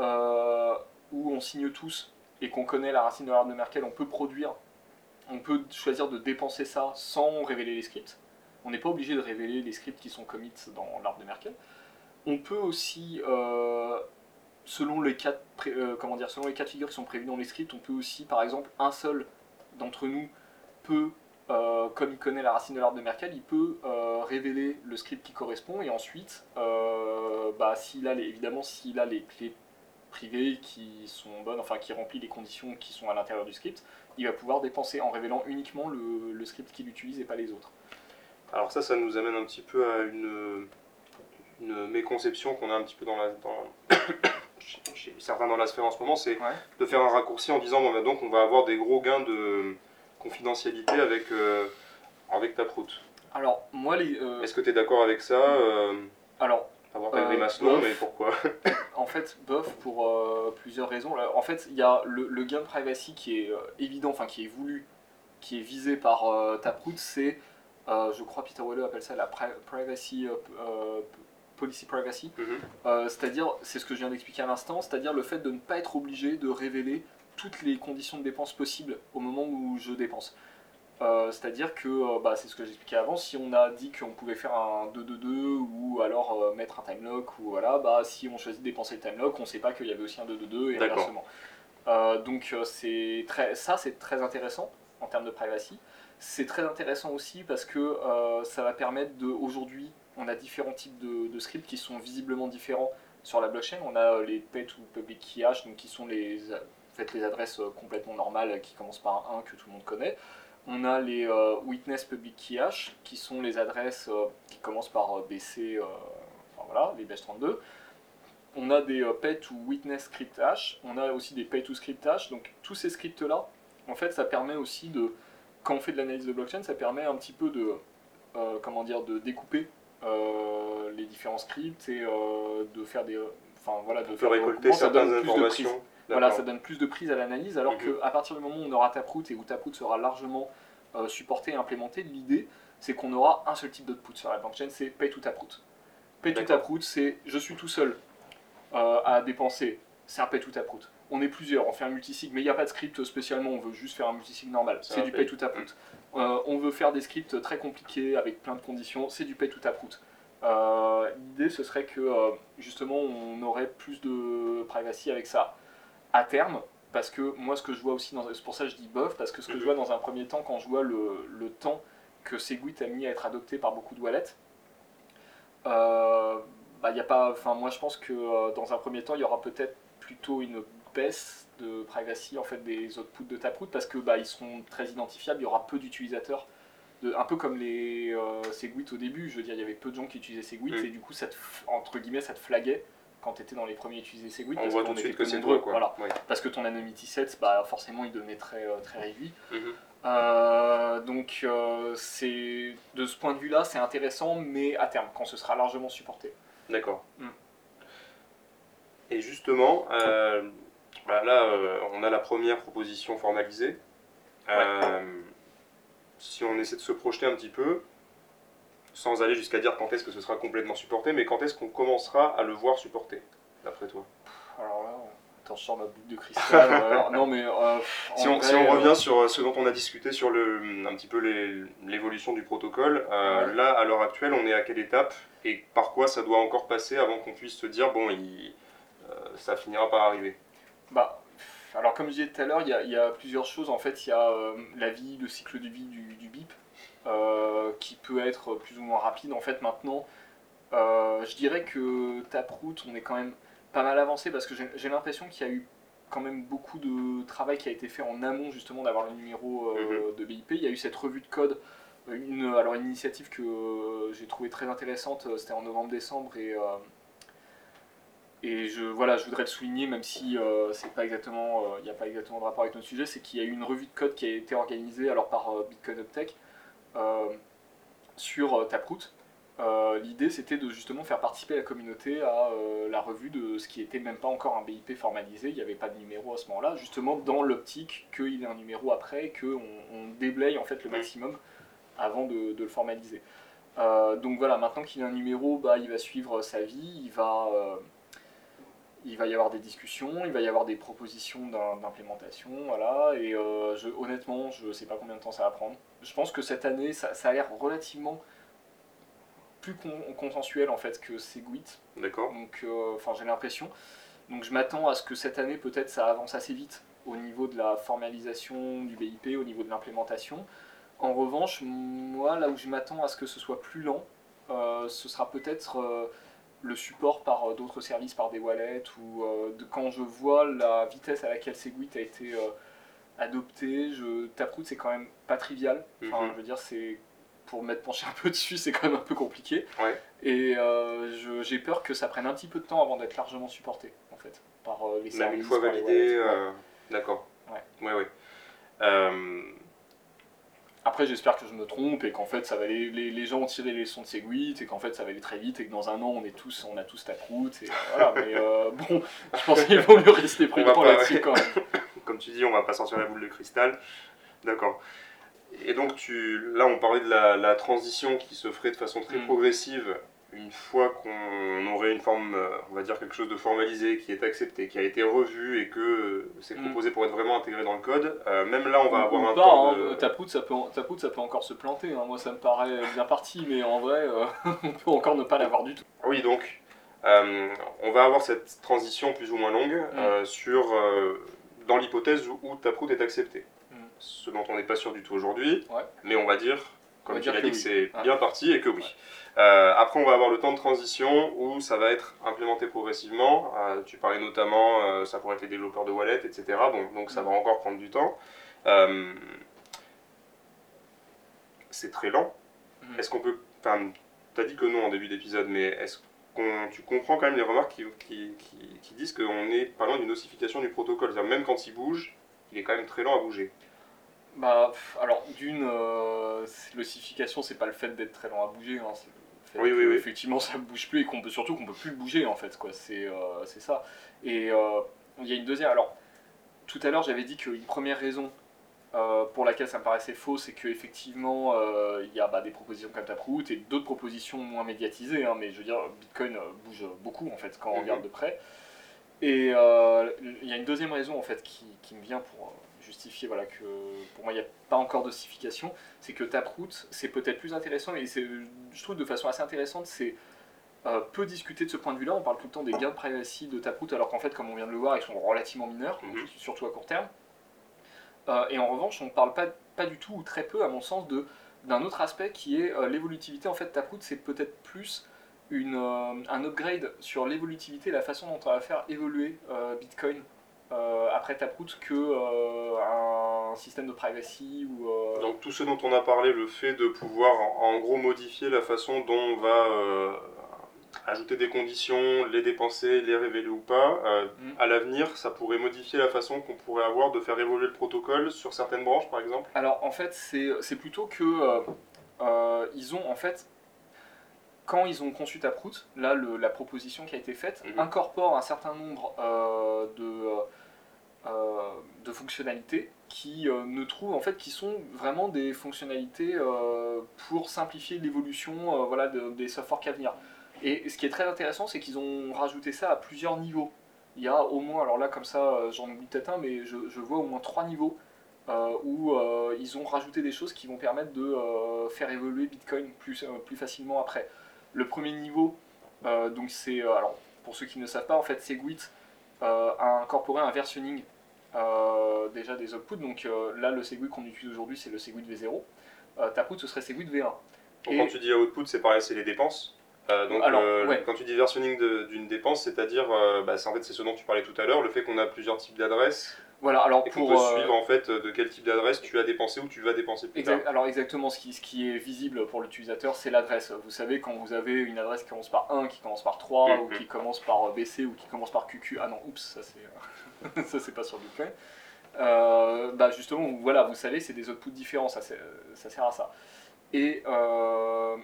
euh, où on signe tous et qu'on connaît la racine de l'arbre de Merkel, on peut produire, on peut choisir de dépenser ça sans révéler les scripts. On n'est pas obligé de révéler les scripts qui sont commits dans l'arbre de Merkel. On peut aussi, euh, selon les cas, de euh, comment dire, selon les qui sont prévus dans les scripts, on peut aussi, par exemple, un seul d'entre nous peut, euh, comme il connaît la racine de l'arbre de Merkel, il peut révéler le script qui correspond et ensuite, bah, s'il a les, évidemment, s'il a les clés privées qui sont bonnes, enfin qui remplissent les conditions qui sont à l'intérieur du script, il va pouvoir dépenser en révélant uniquement le, le script qu'il utilise et pas les autres. Alors ça, ça nous amène un petit peu à une, une méconception qu'on a un petit peu dans la... Dans, chez- chez certains dans la sphère en ce moment, c'est Ouais. de faire un raccourci en disant, bon, bah, donc on va avoir des gros gains de confidentialité avec, euh, avec Taproot. Alors, moi, les, euh, Est-ce que tu es d'accord avec ça euh, alors, Avoir pas Euh, mais pourquoi En fait, bof pour euh, plusieurs raisons. Là, En fait, il y a le, le gain de privacy qui est euh, évident, enfin qui est voulu, qui est visé par Taproot, c'est, je crois Peter Weller appelle ça la pri- privacy, policy privacy. Mhm. C'est-à-dire, c'est ce que je viens d'expliquer à l'instant, c'est-à-dire le fait de ne pas être obligé de révéler toutes les conditions de dépense possibles au moment où je dépense. Euh, c'est-à-dire que, euh, bah, c'est ce que j'expliquais avant, si on a dit qu'on pouvait faire un 2-2-2 ou alors euh, mettre un time lock, ou voilà, bah, si on choisit de dépenser le time lock, on ne sait pas qu'il y avait aussi un 2-2-2 et inversement. Euh, donc c'est très, ça, c'est très intéressant en termes de privacy. C'est très intéressant aussi parce que ça va permettre de, aujourd'hui, on a différents types de, de scripts qui sont visiblement différents sur la blockchain. On a les pay to public key hash, donc qui sont les, en fait, les adresses complètement normales qui commencent par un 1 que tout le monde connaît. On a les euh, witness public key hash, qui sont les adresses euh, qui commencent par euh, BC, enfin voilà, les base 32. On a des pay to witness script hash, on a aussi des pay to script hash. Donc tous ces scripts là, en fait, ça permet aussi de, quand on fait de l'analyse de blockchain, ça permet un petit peu de, euh, comment dire, de découper euh, les différents scripts et euh, de faire des, enfin voilà, de On faire récolter certaines plus de prise. informations. Voilà, ça donne plus de prise à l'analyse, alors qu'à partir du moment où on aura Taproot et où Taproot sera largement euh, supporté et implémenté, l'idée c'est qu'on aura un seul type d'output sur la blockchain, c'est Pay to Taproot. Pay to. Taproot, c'est je suis tout seul euh, à dépenser, c'est un Pay to Taproot. On est plusieurs, on fait un multisig, mais il n'y a pas de script spécialement, on veut juste faire un multisig normal, C'est du pay. Pay to Taproot. Euh, on veut faire des scripts très compliqués avec plein de conditions, c'est du Pay to Taproot. L'idée ce serait que justement on aurait plus de privacy avec ça à terme, parce que moi ce que je vois aussi, dans- c'est pour ça que je dis bof, parce que ce que je vois dans un premier temps, quand je vois le, le temps que Segwit a mis à être adopté par beaucoup de wallets, euh, bah, y a pas, enfin moi je pense que euh, dans un premier temps il y aura peut-être plutôt une baisse de privacy en fait des outputs de Taproot parce que bah, ils seront très identifiables, il y aura peu d'utilisateurs. De, un peu comme les euh, Segwit au début, je veux dire, il y avait peu de gens qui utilisaient Segwit Mm. et du coup, ça te, entre guillemets, ça te flaguait quand tu étais dans les premiers à utiliser Segwit. On parce voit tout de suite que c'est toi, quoi. Voilà parce que ton anonymity set, bah, forcément, il devenait très, euh, très réduit. Mhm. Euh, donc, euh, c'est de ce point de vue-là, c'est intéressant, mais à terme, quand ce sera largement supporté. D'accord. Mm. Et justement, euh, bah là, on a la première proposition formalisée. Si on essaie de se projeter un petit peu, sans aller jusqu'à dire quand est-ce que ce sera complètement supporté, mais quand est-ce qu'on commencera à le voir supporté, d'après toi? Alors là, attends, je sors ma boucle de cristal. alors, non, mais. euh, Si on, vrai, si on euh, revient sur ce dont on a discuté sur le, un petit peu l'évolution du protocole, euh, Ouais. là, à l'heure actuelle, on est à quelle étape et par quoi ça doit encore passer avant qu'on puisse se dire, bon, il- euh, ça finira par arriver? Bah, alors comme je disais tout à l'heure, il y, a- il y a plusieurs choses. En fait, il y a euh, la vie, le cycle de vie du, du BIP, euh, qui peut être plus ou moins rapide. En fait, maintenant, euh, je dirais que Taproot, on est quand même pas mal avancé parce que j'ai l'impression qu'il y a eu quand même beaucoup de travail qui a été fait en amont justement d'avoir le numéro euh, de BIP. Il y a eu cette revue de code, une, alors une initiative que euh, j'ai trouvée très intéressante, euh, c'était en novembre-décembre et, euh, et je, voilà, je voudrais le souligner même si euh, c'est pas exactement, euh, il n'y a pas exactement de rapport avec notre sujet, c'est qu'il y a eu une revue de code qui a été organisée alors par euh, Bitcoin Uptech euh, sur euh, Taproot. Euh, L'idée c'était de justement faire participer la communauté à euh, la revue de ce qui était même pas encore un BIP formalisé, il n'y avait pas de numéro à ce moment-là, justement dans l'optique qu'il y ait un numéro après, qu'on on déblaye en fait le maximum avant de, de le formaliser. Euh, donc voilà, maintenant qu'il a un numéro, bah, il va suivre sa vie, il va, euh, il va y avoir des discussions, il va y avoir des propositions d'im- d'implémentation, voilà, et euh, je, honnêtement, je ne sais pas combien de temps ça va prendre. Je pense que cette année, ça, ça a l'air relativement plus con- consensuel en fait que Segwit, D'accord donc euh, enfin j'ai l'impression. Donc je m'attends à ce que cette année peut-être ça avance assez vite au niveau de la formalisation du BIP, au niveau de l'implémentation. En revanche, moi là où je m'attends à ce que ce soit plus lent, euh, ce sera peut-être euh, le support par euh, d'autres services, par des wallets, ou de, quand je vois la vitesse à laquelle Segwit a été adopté, je, Taproot c'est quand même pas trivial. Enfin, Mhm. je veux dire, c'est pour m'être penché un peu dessus, c'est quand même un peu compliqué. Ouais. Et euh, j'ai peur que ça prenne un petit peu de temps avant d'être largement supporté, en fait, par euh, les Même services. une fois validé, euh, d'accord. Ouais. Ouais, ouais. Euh, Après, j'espère que je me trompe et qu'en fait, ça va aller, les, les gens ont tiré les leçons de Segwit et qu'en fait, ça va aller très vite et que dans un an, on est tous, on a tous Taproot. Et voilà, mais bon, je pense qu'il vaut mieux rester prudent là-dessus quand même. comme tu dis, on va pas sortir la boule de cristal. D'accord. Et donc, tu, là, on parlait de la, la transition qui se ferait de façon très Mm. progressive une fois qu'on aurait une forme, euh, on va dire quelque chose de formalisé, qui est accepté, qui a été revu et que euh, c'est Mm. proposé pour être vraiment intégré dans le code, euh, même là on va avoir ou un pas, temps hein, de... Taproot, ça peut, Taproot, ça peut encore se planter. hein. Moi, ça me paraît bien parti, mais en vrai, euh, on peut encore ne pas l'avoir du tout. Oui, donc euh, on va avoir cette transition plus ou moins longue Mm. sur, dans l'hypothèse où, où Taproot est accepté. Mm. Ce dont on n'est pas sûr du tout aujourd'hui, Ouais. mais on va dire, comme tu l'as dit, que c'est Ouais. bien parti et que oui. Euh, après, on va avoir le temps de transition où ça va être implémenté progressivement. Euh, tu parlais notamment, euh, ça pourrait être les développeurs de wallet, etc. Bon, donc ça va encore prendre du temps. C'est très lent. Mhm. Est-ce qu'on peut. Enfin, tu as dit que non en début d'épisode, mais est-ce tu comprends quand même les remarques qui, qui, qui- qui disent qu'on est pas loin d'une ossification du protocole C'est-à-dire, même quand il bouge, il est quand même très lent à bouger. Bah, alors, d'une, euh, l'ossification, c'est pas le fait d'être très lent à bouger, hein, c'est le fait Oui, oui, que, oui. effectivement, ça bouge plus et qu'on peut surtout qu'on peut plus le bouger, en fait, quoi. C'est euh, c'est ça. Et euh, il y a une deuxième. Alors, tout à l'heure, j'avais dit qu'une première raison euh, pour laquelle ça me paraissait faux, c'est qu'effectivement, euh, il y a bah, des propositions comme Taproot et d'autres propositions moins médiatisées, hein, mais je veux dire, Bitcoin euh, bouge beaucoup, en fait, quand on Mhm. regarde de près. Et euh, il y a une deuxième raison, en fait, qui, qui me vient pour justifier voilà, que pour moi, il n'y a pas encore d'ossification, c'est que Taproot, c'est peut-être plus intéressant, et je trouve de façon assez intéressante, c'est peu discuté de ce point de vue-là. On parle tout le temps des gains de privacy de Taproot, alors qu'en fait, comme on vient de le voir, ils sont relativement mineurs, Mhm. surtout à court terme. Euh, et en revanche, on ne parle pas, pas du tout, ou très peu, à mon sens, de, d'un autre aspect qui est euh, l'évolutivité. En fait, Taproot, c'est peut-être plus une, euh, un upgrade sur l'évolutivité, la façon dont on va faire évoluer Bitcoin après Taproot que un système de privacy ou. euh, Donc, tout ce dont on a parlé, le fait de pouvoir en, gros modifier la façon dont on va ajouter des conditions, les dépenser, les révéler ou pas, euh, Mhm. à l'avenir, ça pourrait modifier la façon qu'on pourrait avoir de faire évoluer le protocole sur certaines branches, par exemple? Alors en fait, c'est plutôt que euh, euh, ils ont en fait quand ils ont conçu Taproot, là le- la proposition qui a été faite Mhm. incorpore un certain nombre de de fonctionnalités qui euh, ne trouvent en fait qui sont vraiment des fonctionnalités euh, pour simplifier l'évolution euh, voilà de- des software à venir. Et ce qui est très intéressant, c'est qu'ils ont rajouté ça à plusieurs niveaux. Il y a au moins, alors là comme ça, euh, j'en oublie peut-être un, mais je, je vois au moins trois niveaux euh, où euh, ils ont rajouté des choses qui vont permettre de euh, faire évoluer Bitcoin plus, plus facilement après. Le premier niveau, donc c'est, alors pour ceux qui ne savent pas, en fait, Segwit a incorporé un versionning euh, déjà des outputs. Donc là, le Segwit qu'on utilise aujourd'hui, c'est le Segwit V0. Euh, Taproot, ce serait Segwit V1. Donc, Et- quand tu dis output, c'est pareil, c'est les dépenses? Euh, donc, Alors, euh, ouais. quand tu dis versionning d'une dépense, c'est-à-dire, euh, bah, c'est en fait c'est ce dont tu parlais tout à l'heure, le fait qu'on a plusieurs types d'adresses Voilà, alors et pour. peut euh, suivre en fait de quel type d'adresse tu as dépensé ou tu vas dépenser plus Exact- tard. alors exactement, ce qui, ce qui est visible pour l'utilisateur, c'est l'adresse. Vous savez, quand vous avez une adresse qui commence par 1, qui commence par 3, Mhm. ou qui commence par BC, ou qui commence par QQ, ah non, oups, ça c'est, ça c'est pas sur Bitcoin. Bah justement, voilà, vous savez, c'est des outputs différents, ça, sert à ça. Et euh,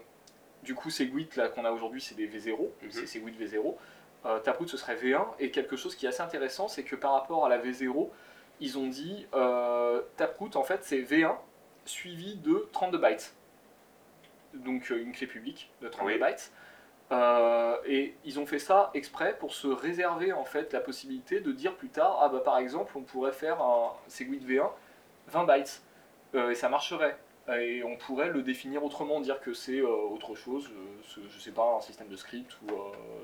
du coup, Segwit là qu'on a aujourd'hui, c'est des V0, Mhm. c'est Segwit V0. Euh, Taproot, ce serait V1. Et quelque chose qui est assez intéressant, c'est que par rapport à la V0, ils ont dit euh, Taproot, en fait, c'est V1 suivi de 32 bytes. Donc euh, une clé publique de 32 Oui. bytes. Euh, et ils ont fait ça exprès pour se réserver en fait la possibilité de dire plus tard ah bah par exemple on pourrait faire un Segwit V1 20 bytes Euh, et ça marcherait et on pourrait le définir autrement dire que c'est euh, autre chose euh, je sais pas un système de script ou euh,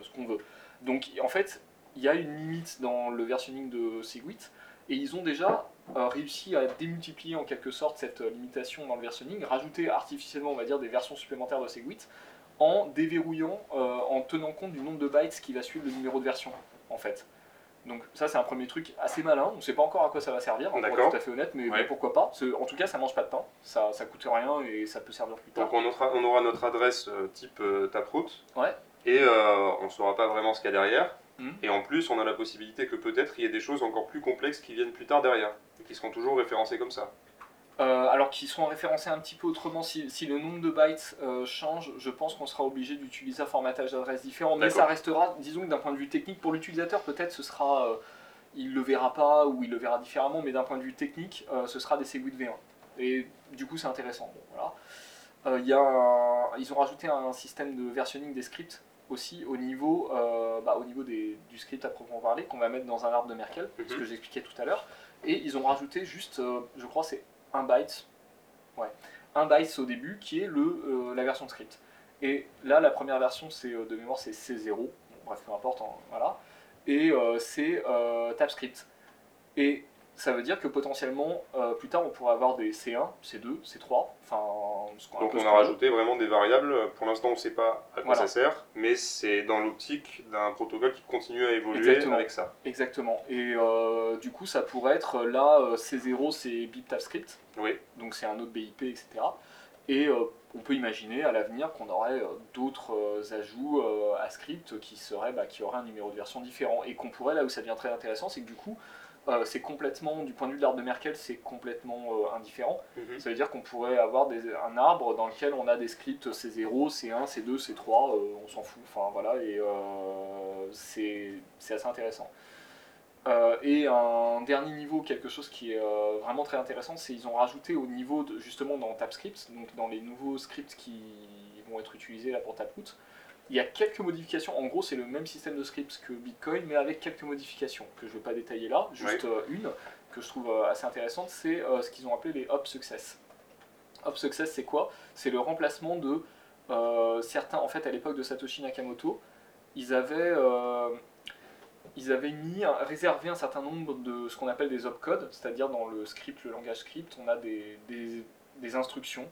ce qu'on veut donc en fait il y a une limite dans le versionning de Segwit et ils ont déjà réussi à démultiplier en quelque sorte cette limitation dans le versionning, rajouter artificiellement on va dire des versions supplémentaires de Segwit en déverrouillant, en tenant compte du nombre de bytes qui va suivre le numéro de version en fait. Donc ça c'est un premier truc assez malin, on ne sait pas encore à quoi ça va servir, pour être D'accord. tout à fait honnête, mais Ouais. pourquoi pas. En tout cas ça mange pas de temps, ça, ça coûte rien et ça peut servir plus tard. Donc on aura, on aura notre adresse euh, type euh, Taproot. Ouais. Et euh, on ne saura pas vraiment ce qu'il y a derrière. Mhm. Et en plus, on a la possibilité que peut-être il y ait des choses encore plus complexes qui viennent plus tard derrière. Et qui seront toujours référencées comme ça. Euh, alors qu'ils seront référencés un petit peu autrement, si, si le nombre de bytes euh, change, je pense qu'on sera obligé d'utiliser un formatage d'adresse différent. Mais ça restera, disons que d'un point de vue technique, pour l'utilisateur, peut-être ce sera, euh, il le verra pas ou il le verra différemment, mais d'un point de vue technique, ce sera des Segwit V1. Et du coup, c'est intéressant. Bon, voilà. Y a un- ils ont rajouté un système de versionning des scripts aussi au niveau, bah, au niveau des- du script à proprement parler qu'on va mettre dans un arbre de Merkel, ce Mhm. que j'expliquais tout à l'heure. Et ils ont rajouté juste, je crois, c'est un byte, au début qui est le, euh, la version script. Et là, la première version, c'est euh, de mémoire, c'est C0, Bon, bref, peu importe, hein, voilà. Et euh, c'est TypeScript. Et ça veut dire que potentiellement, euh, plus tard, on pourrait avoir des C1, C2, C3, enfin, Donc on a rajouté vraiment des variables. Pour l'instant, on ne sait pas à quoi Voilà. ça sert, mais c'est dans l'optique d'un protocole qui continue à évoluer Exactement. avec ça. Exactement. Et euh, du coup, ça pourrait être là, euh, C0, c'est BIP TypeScript, Oui. donc c'est un autre BIP, etc. Et euh, on peut imaginer à l'avenir qu'on aurait d'autres ajouts à script qui, seraient, bah, qui auraient un numéro de version différent. Et qu'on pourrait, là où ça devient très intéressant, c'est que du coup, euh, c'est complètement, du point de vue de l'arbre de Merkel, c'est complètement euh, indifférent. Mhm. Ça veut dire qu'on pourrait avoir des- un arbre dans lequel on a des scripts C0, C1, C2, C3, euh, on s'en fout, enfin voilà, et euh, c'est assez intéressant. Euh, et un dernier niveau, quelque chose qui est vraiment très intéressant, c'est qu'ils ont rajouté au niveau, de, justement dans TypeScript, donc dans les nouveaux scripts qui vont être utilisés là pour Taproot, il y a quelques modifications. En gros, c'est le même système de scripts que Bitcoin, mais avec quelques modifications que je ne vais pas détailler là. Juste euh, une que je trouve euh, assez intéressante, c'est euh, ce qu'ils ont appelé les Hop Success. Hop Success, c'est quoi? C'est le remplacement de euh, certains. En fait, à l'époque de Satoshi Nakamoto, ils avaient, euh, ils avaient mis, réservé un certain nombre de ce qu'on appelle des opcodes, c'est-à-dire dans le script, le langage script, on a des, des, des instructions.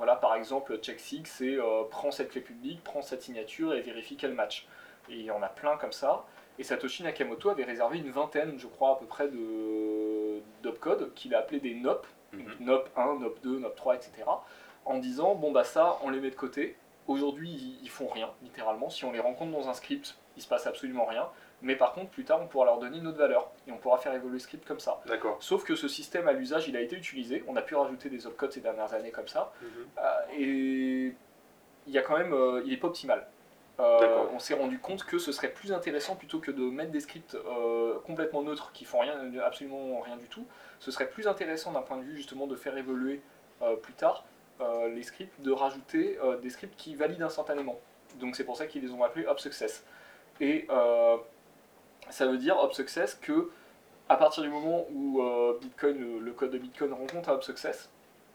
Voilà, par exemple, checksig, c'est euh, prends cette clé publique, prends cette signature et vérifie qu'elle match. Et il y en a plein comme ça. Et Satoshi Nakamoto avait réservé une vingtaine, je crois, à peu près de d'opcodes qu'il a appelé des NOP. NOP 1, NOP 2, NOP 3, etc. En disant, bon bah ça, on les met de côté. Aujourd'hui, ils, ils font rien, littéralement. Si on les rencontre dans un script, il se passe absolument rien. Mais par contre, plus tard, on pourra leur donner une autre valeur. Et on pourra faire évoluer le script comme ça. D'accord. Sauf que ce système à l'usage, il a été utilisé. On a pu rajouter des opcodes ces dernières années comme ça. Mhm. Euh, et il y a quand même, euh, il est pas optimal. Euh, on s'est rendu compte que ce serait plus intéressant plutôt que de mettre des scripts euh, complètement neutres qui font rien, absolument rien du tout. Ce serait plus intéressant d'un point de vue justement de faire évoluer euh, plus tard les scripts, de rajouter des scripts qui valident instantanément. Donc c'est pour ça qu'ils les ont appelés Hop Success. Et ça veut dire Hop Success que à partir du moment où euh, Bitcoin, le, le code de Bitcoin rencontre un Hop Success,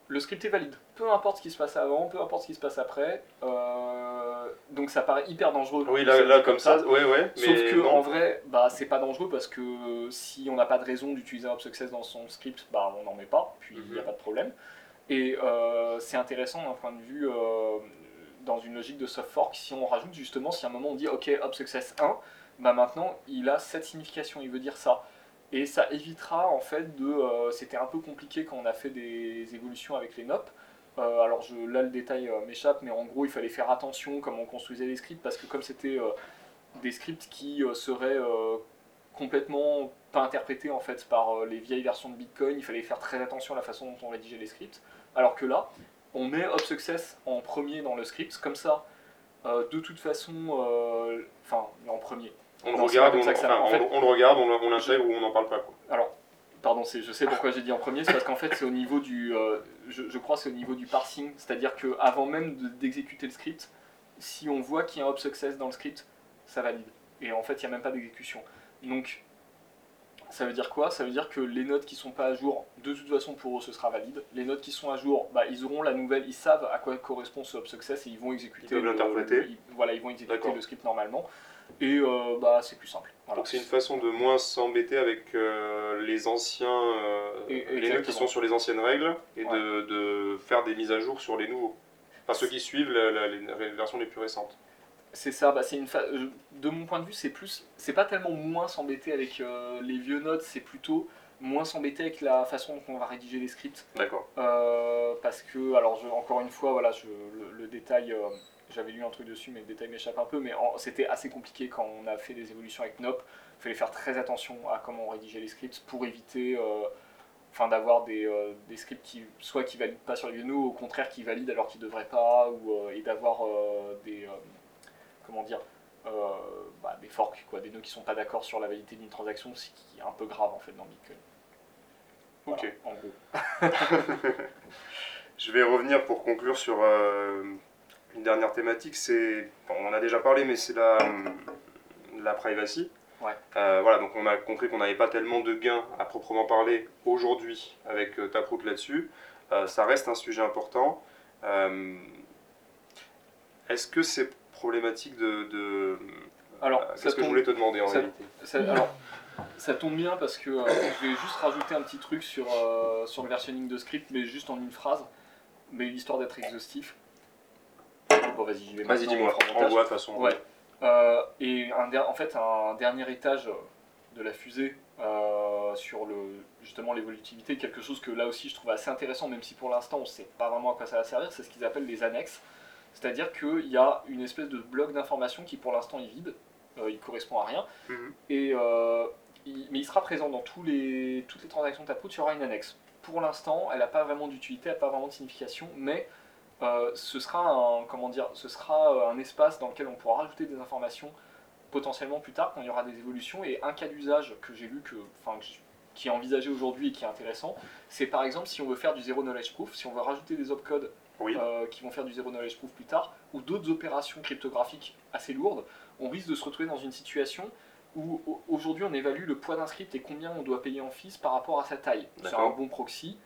le script est valide. Peu importe ce qui se passe avant, peu importe ce qui se passe après. euh, donc ça paraît hyper dangereux. Oui, là, comme ça, ouais, ouais. Sauf mais que non. en vrai, bah, c'est pas dangereux parce que si on n'a pas de raison d'utiliser un Hop Success dans son script, bah, on n'en met pas, puis il n'y a Mhm. pas de problème. Et euh, c'est intéressant d'un point de vue euh, dans une logique de soft fork, si on rajoute justement, si à un moment on dit ok, Hop Success 1, bah maintenant il a cette signification, il veut dire ça. Et ça évitera en fait de. euh, C'était un peu compliqué quand on a fait des évolutions avec les NOP. Euh, alors là le détail euh, m'échappe, mais en gros il fallait faire attention comment on construisait les scripts parce que comme c'était des scripts qui seraient complètement pas interprétés en fait par les vieilles versions de Bitcoin, il fallait faire très attention à la façon dont on rédigeait les scripts. Alors que là, on met Hop Success en premier dans le script, comme ça, de toute façon, enfin en premier. On le regarde, on, le regarde, on, l'intègre ou on n'en parle pas. Quoi. Alors, pardon, je sais pourquoi j'ai dit en premier, c'est parce qu'en fait c'est au niveau du, euh, je, je crois c'est au niveau du parsing, c'est-à-dire que avant même de- d'exécuter le script, si on voit qu'il y a un hop success dans le script, ça valide. Et en fait, il n'y a même pas d'exécution. Donc, ça veut dire quoi? Ça veut dire que les notes qui sont pas à jour, de toute façon pour eux ce sera valide. Les notes qui sont à jour, bah, ils auront la nouvelle, ils savent à quoi correspond ce hop success et ils vont exécuter. Ils peuvent l'interpréter. voilà, ils vont exécuter le script normalement. Et euh, bah c'est plus simple. Voilà. Donc c'est une façon de moins s'embêter avec euh, les anciens, euh, Et- les nœuds qui sont sur les anciennes règles et Ouais. de, de faire des mises à jour sur les nouveaux. Enfin ceux qui suivent la- la- les, les versions les plus récentes. C'est ça, bah c'est une fa- de mon point de vue, c'est plus, c'est pas tellement moins s'embêter avec les vieux notes, c'est plutôt moins s'embêter avec la façon dont on va rédiger les scripts. D'accord. Parce que, alors je- encore une fois, voilà, je, le, le détail, j'avais lu un truc dessus, mais le détail m'échappe un peu, mais c'était assez compliqué quand on a fait des évolutions avec NOP. Il fallait faire très attention à comment on rédigeait les scripts pour éviter, euh, enfin, d'avoir des, euh, des scripts qui, soit qui valident pas sur les ou au contraire qui valident alors qu'ils devraient pas, ou euh, et d'avoir des, comment dire, euh, bah, des forks, quoi, des nœuds qui sont pas d'accord sur la validité d'une transaction, ce qui est un peu grave en fait dans Bitcoin. Voilà, Ok. En gros. Je vais revenir pour conclure sur euh, une dernière thématique. C'est, on en a déjà parlé, mais c'est la, la privacy. Ouais. Euh, voilà, donc on a compris qu'on n'avait pas tellement de gains à proprement parler aujourd'hui avec euh, Taproot là-dessus. Euh, ça reste un sujet important. Euh, Est-ce que c'est problématique de... de... Alors, ça Qu'est-ce que je tombe- voulais te demander en ça- réalité Ça, alors, ça tombe bien parce que je vais juste rajouter un petit truc sur, sur le versionning de script, mais juste en une phrase, mais histoire d'être exhaustif. Vas-y, vais Vas-y, dis-moi. de toute façon. Ouais. Euh, et un der- en fait, un dernier étage de la fusée euh, sur le, justement l'évolutivité, quelque chose que là aussi je trouve assez intéressant, même si pour l'instant on ne sait pas vraiment à quoi ça va servir, c'est ce qu'ils appellent les annexes. C'est-à-dire qu'il y a une espèce de bloc d'information qui pour l'instant est vide, euh, il correspond à rien, Mhm. et, euh, il- mais il sera présent dans tous les, toutes les transactions Taproot, il y aura une annexe. Pour l'instant, elle n'a pas vraiment d'utilité, elle n'a pas vraiment de signification, mais euh, ce sera un comment dire, ce sera euh, un espace dans lequel on pourra rajouter des informations potentiellement plus tard quand il y aura des évolutions. Et un cas d'usage que j'ai lu, que, enfin, qui est envisagé aujourd'hui et qui est intéressant, c'est par exemple si on veut faire du zero knowledge proof, si on veut rajouter des opcodes Oui. euh, qui vont faire du zero knowledge proof plus tard, ou d'autres opérations cryptographiques assez lourdes, on risque de se retrouver dans une situation où au- aujourd'hui on évalue le poids d'un script et combien on doit payer en fees par rapport à sa taille. C'est un bon proxy,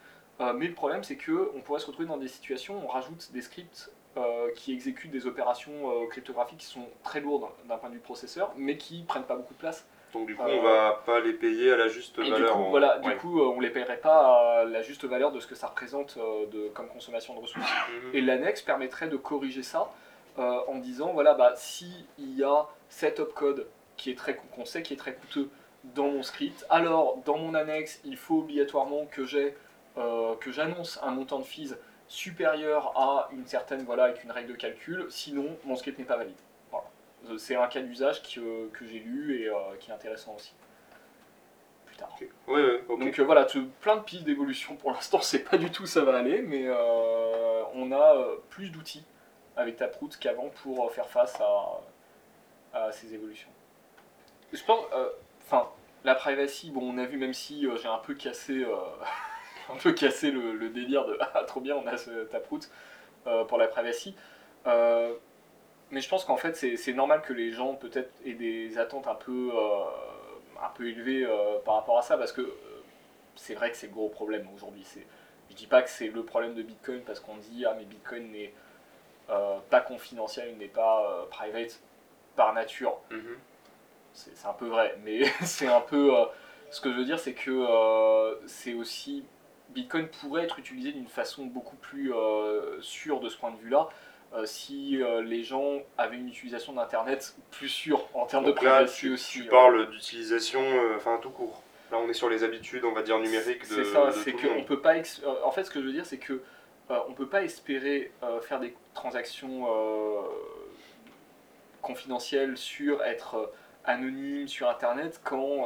euh, mais le problème c'est que on pourrait se retrouver dans des situations où on rajoute des scripts euh, qui exécutent des opérations euh, cryptographiques qui sont très lourdes d'un point de vue processeur, mais qui prennent pas beaucoup de place. Donc du coup, on va pas les payer à la juste Et valeur. du coup, en- voilà, du ouais. coup, on les paierait pas à la juste valeur de ce que ça représente de, comme consommation de ressources. Mhm. Et l'annexe permettrait de corriger ça en disant voilà, bah, si il y a cet opcode qui est très cou- qu'on sait qui est très coûteux dans mon script, alors dans mon annexe, il faut obligatoirement que j'ai que j'annonce un montant de fees supérieur à une certaine voilà avec une règle de calcul, sinon mon script n'est pas valide. Voilà. Euh, C'est un cas d'usage que, que j'ai lu et euh, qui est intéressant aussi. Plus tard. Ok. Ouais, ouais, ok. Donc euh, voilà, tu- plein de pistes d'évolution. Pour l'instant, c'est pas du tout ça va aller, mais euh, on a euh, plus d'outils avec Taproot qu'avant pour euh, faire face à, à ces évolutions. Je pense, euh, enfin, la privacy, bon, on a vu même si euh, j'ai un peu cassé, euh, un peu cassé le, le délire de ah trop bien, on a ce Taproot euh, pour la privacy. Euh, mais je pense qu'en fait, c'est normal que les gens peut-être aient des attentes un peu, euh, un peu élevées par rapport à ça, parce que c'est vrai que c'est le gros problème aujourd'hui. C'est- Je dis pas que c'est le problème de Bitcoin parce qu'on dit ah mais Bitcoin n'est pas confidentiel, n'est pas private par nature. Mhm. C'est c'est un peu vrai, mais c'est un peu. euh, ce que je veux dire, c'est que euh, c'est aussi. Bitcoin pourrait être utilisé d'une façon beaucoup plus euh, sûre de ce point de vue-là, euh, si euh, les gens avaient une utilisation d'Internet plus sûre en termes Donc de privacy tu, aussi. tu parles d'utilisation, enfin tout court. Là, on est sur les habitudes, on va dire numériques C'est ça, c'est qu'on monde. peut pas. En fait, ce que je veux dire, c'est que on peut pas espérer faire des transactions confidentielles sur être anonyme sur Internet quand,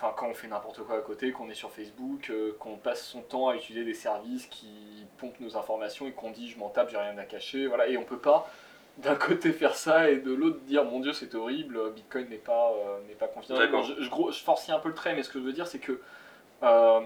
enfin, quand on fait n'importe quoi à côté, qu'on est sur Facebook, euh, qu'on passe son temps à utiliser des services qui pompent nos informations et qu'on dit je m'en tape, j'ai rien à cacher, voilà. Et on peut pas d'un côté faire ça et de l'autre dire mon dieu c'est horrible, Bitcoin n'est pas euh, n'est pas confidentiel. Bon, je, je, gros- je forcie un peu le trait, mais ce que je veux dire c'est que euh,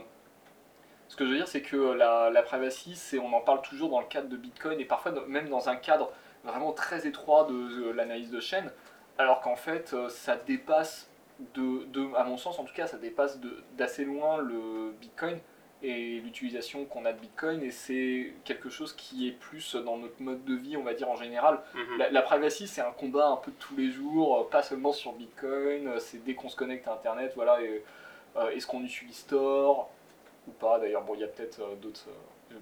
ce que je veux dire, c'est que la, la privacy, c'est, on en parle toujours dans le cadre de Bitcoin et parfois même dans un cadre vraiment très étroit de, de l'analyse de chaîne, alors qu'en fait, euh, ça dépasse, de, de, à mon sens en tout cas, ça dépasse d'assez loin le Bitcoin et l'utilisation qu'on a de Bitcoin, et c'est quelque chose qui est plus dans notre mode de vie, on va dire en général. Mhm. La, la privacy, c'est un combat un peu de tous les jours, pas seulement sur Bitcoin, c'est dès qu'on se connecte à Internet, voilà, euh, est-ce qu'on utilise Tor ou pas? D'ailleurs, bon, il y a peut-être euh, d'autres. euh,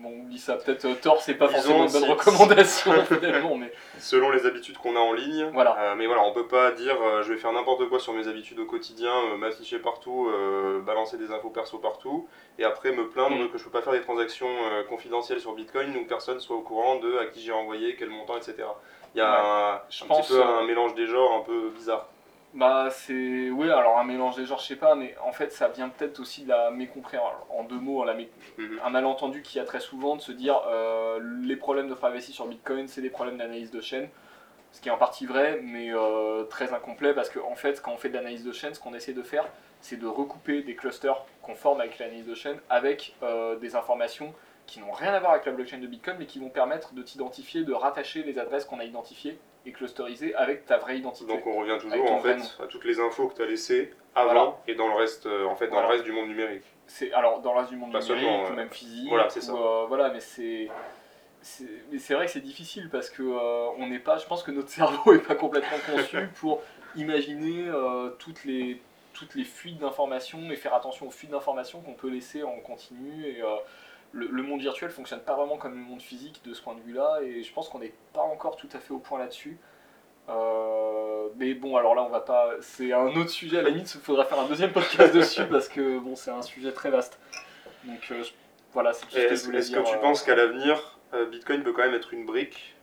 bon, on oublie ça, peut-être euh, Tor, c'est pas forcément une bonne recommandation finalement, mais Selon les habitudes qu'on a en ligne. Voilà. Euh, mais voilà, on peut pas dire euh, je vais faire n'importe quoi sur mes habitudes au quotidien, euh, m'afficher partout, balancer des infos perso partout, et après me plaindre Mm. que je peux pas faire des transactions confidentielles sur Bitcoin où personne soit au courant de à qui j'ai envoyé, quel montant, etc. Il y a Ouais. un, je un pense. petit peu un mélange des genres un peu bizarre. Bah, c'est. Oui, alors un mélange des genres, je sais pas, mais en fait, ça vient peut-être aussi de la mécompréhension. En deux mots, la mé- Mhm. un malentendu qu'il y a très souvent de se dire euh, les problèmes de privacy sur Bitcoin, c'est des problèmes d'analyse de chaîne. Ce qui est en partie vrai, mais euh, très incomplet parce qu'en en fait, quand on fait de l'analyse de chaîne, ce qu'on essaie de faire, c'est de recouper des clusters conformes avec l'analyse de chaîne avec euh, des informations qui n'ont rien à voir avec la blockchain de Bitcoin, mais qui vont permettre de t'identifier, de rattacher les adresses qu'on a identifiées et clusteriser avec ta vraie identité. Donc on revient toujours en fait nom. à toutes les infos que tu as laissées avant Voilà. et dans le reste, euh, en fait, dans Voilà. le reste du monde numérique. C'est alors dans le reste du monde Pas numérique ou euh, même physique. voilà, c'est ou, euh, voilà, mais c'est mais c'est vrai que c'est difficile parce que euh, on n'est pas. Je pense que notre cerveau est pas complètement conçu pour imaginer euh, toutes les toutes les fuites d'informations et faire attention aux fuites d'informations qu'on peut laisser en continu et le, le monde virtuel fonctionne pas vraiment comme le monde physique de ce point de vue-là et je pense qu'on n'est pas encore tout à fait au point là-dessus. Euh, mais bon, alors là, on va pas. C'est un autre sujet. À la limite, il faudra faire un deuxième podcast dessus parce que bon, c'est un sujet très vaste. Donc euh, voilà, c'est tout ce que je Est-ce voulais est-ce dire. que tu euh, penses qu'à l'avenir, Bitcoin peut quand même être une brique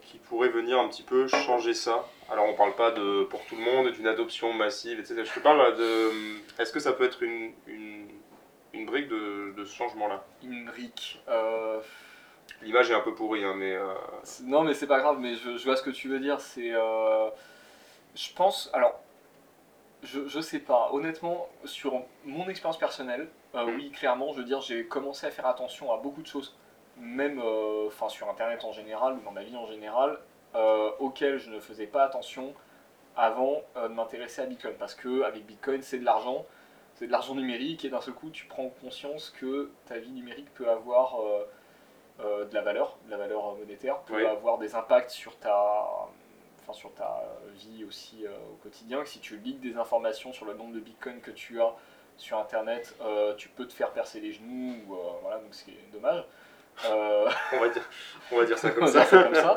qui pourrait venir un petit peu changer ça? Alors on parle pas de pour tout le monde, d'une adoption massive, etc. Je te parle de. Est-ce que ça peut être une, une, une brique de, de ce changement-là Une brique. euh, L'image est un peu pourrie, hein, mais. euh, Non, mais c'est pas grave, mais je, je vois ce que tu veux dire. C'est. euh, Je pense. Alors. Je, je sais pas. Honnêtement, sur mon expérience personnelle, euh, Mm. oui, clairement, je veux dire, j'ai commencé à faire attention à beaucoup de choses, même enfin sur Internet en général ou dans ma vie en général, auxquelles je ne faisais pas attention avant de m'intéresser à Bitcoin. Parce que avec Bitcoin, c'est de l'argent, c'est de l'argent numérique, et d'un seul coup, tu prends conscience que ta vie numérique peut avoir euh, euh, de la valeur, de la valeur euh, monétaire, peut Oui. avoir des impacts sur ta, enfin, sur ta vie aussi euh, au quotidien. Que si tu leaks des informations sur le nombre de Bitcoin que tu as sur Internet, tu peux te faire percer les genoux, ou, voilà, donc c'est dommage. On, va dire, on va dire ça comme ça. comme ça.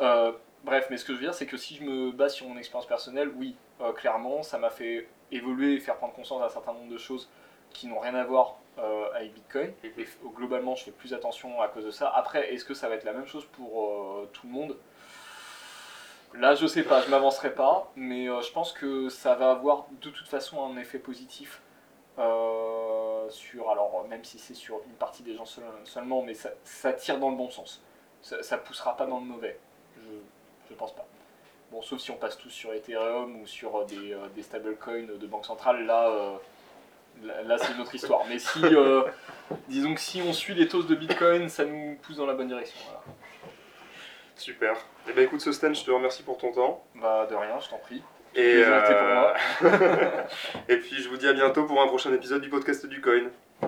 Bref, mais ce que je veux dire, c'est que si je me base sur mon expérience personnelle, oui, clairement, ça m'a fait évoluer et faire prendre conscience d'un certain nombre de choses qui n'ont rien à voir euh, avec Bitcoin. Et globalement, je fais plus attention à cause de ça. Après, est-ce que ça va être la même chose pour euh, tout le monde? Là, je sais pas, je m'avancerai pas, mais euh, je pense que ça va avoir de toute façon un effet positif sur, alors même si c'est sur une partie des gens seul- seulement, mais ça, ça tire dans le bon sens. Ça, ça poussera pas dans le mauvais. Je, je pense pas. Bon, sauf si on passe tous sur Ethereum ou sur euh, des, euh, des stablecoins de banque centrale, là, euh, là, là, c'est une autre histoire. Mais si, euh, disons que si on suit les taux de Bitcoin, ça nous pousse dans la bonne direction. Voilà. Super. Eh ben écoute, Sosten, je te remercie pour ton temps. Bah, de rien, je t'en prie. Et, pour et puis je vous dis à bientôt pour un prochain épisode du podcast du Coin.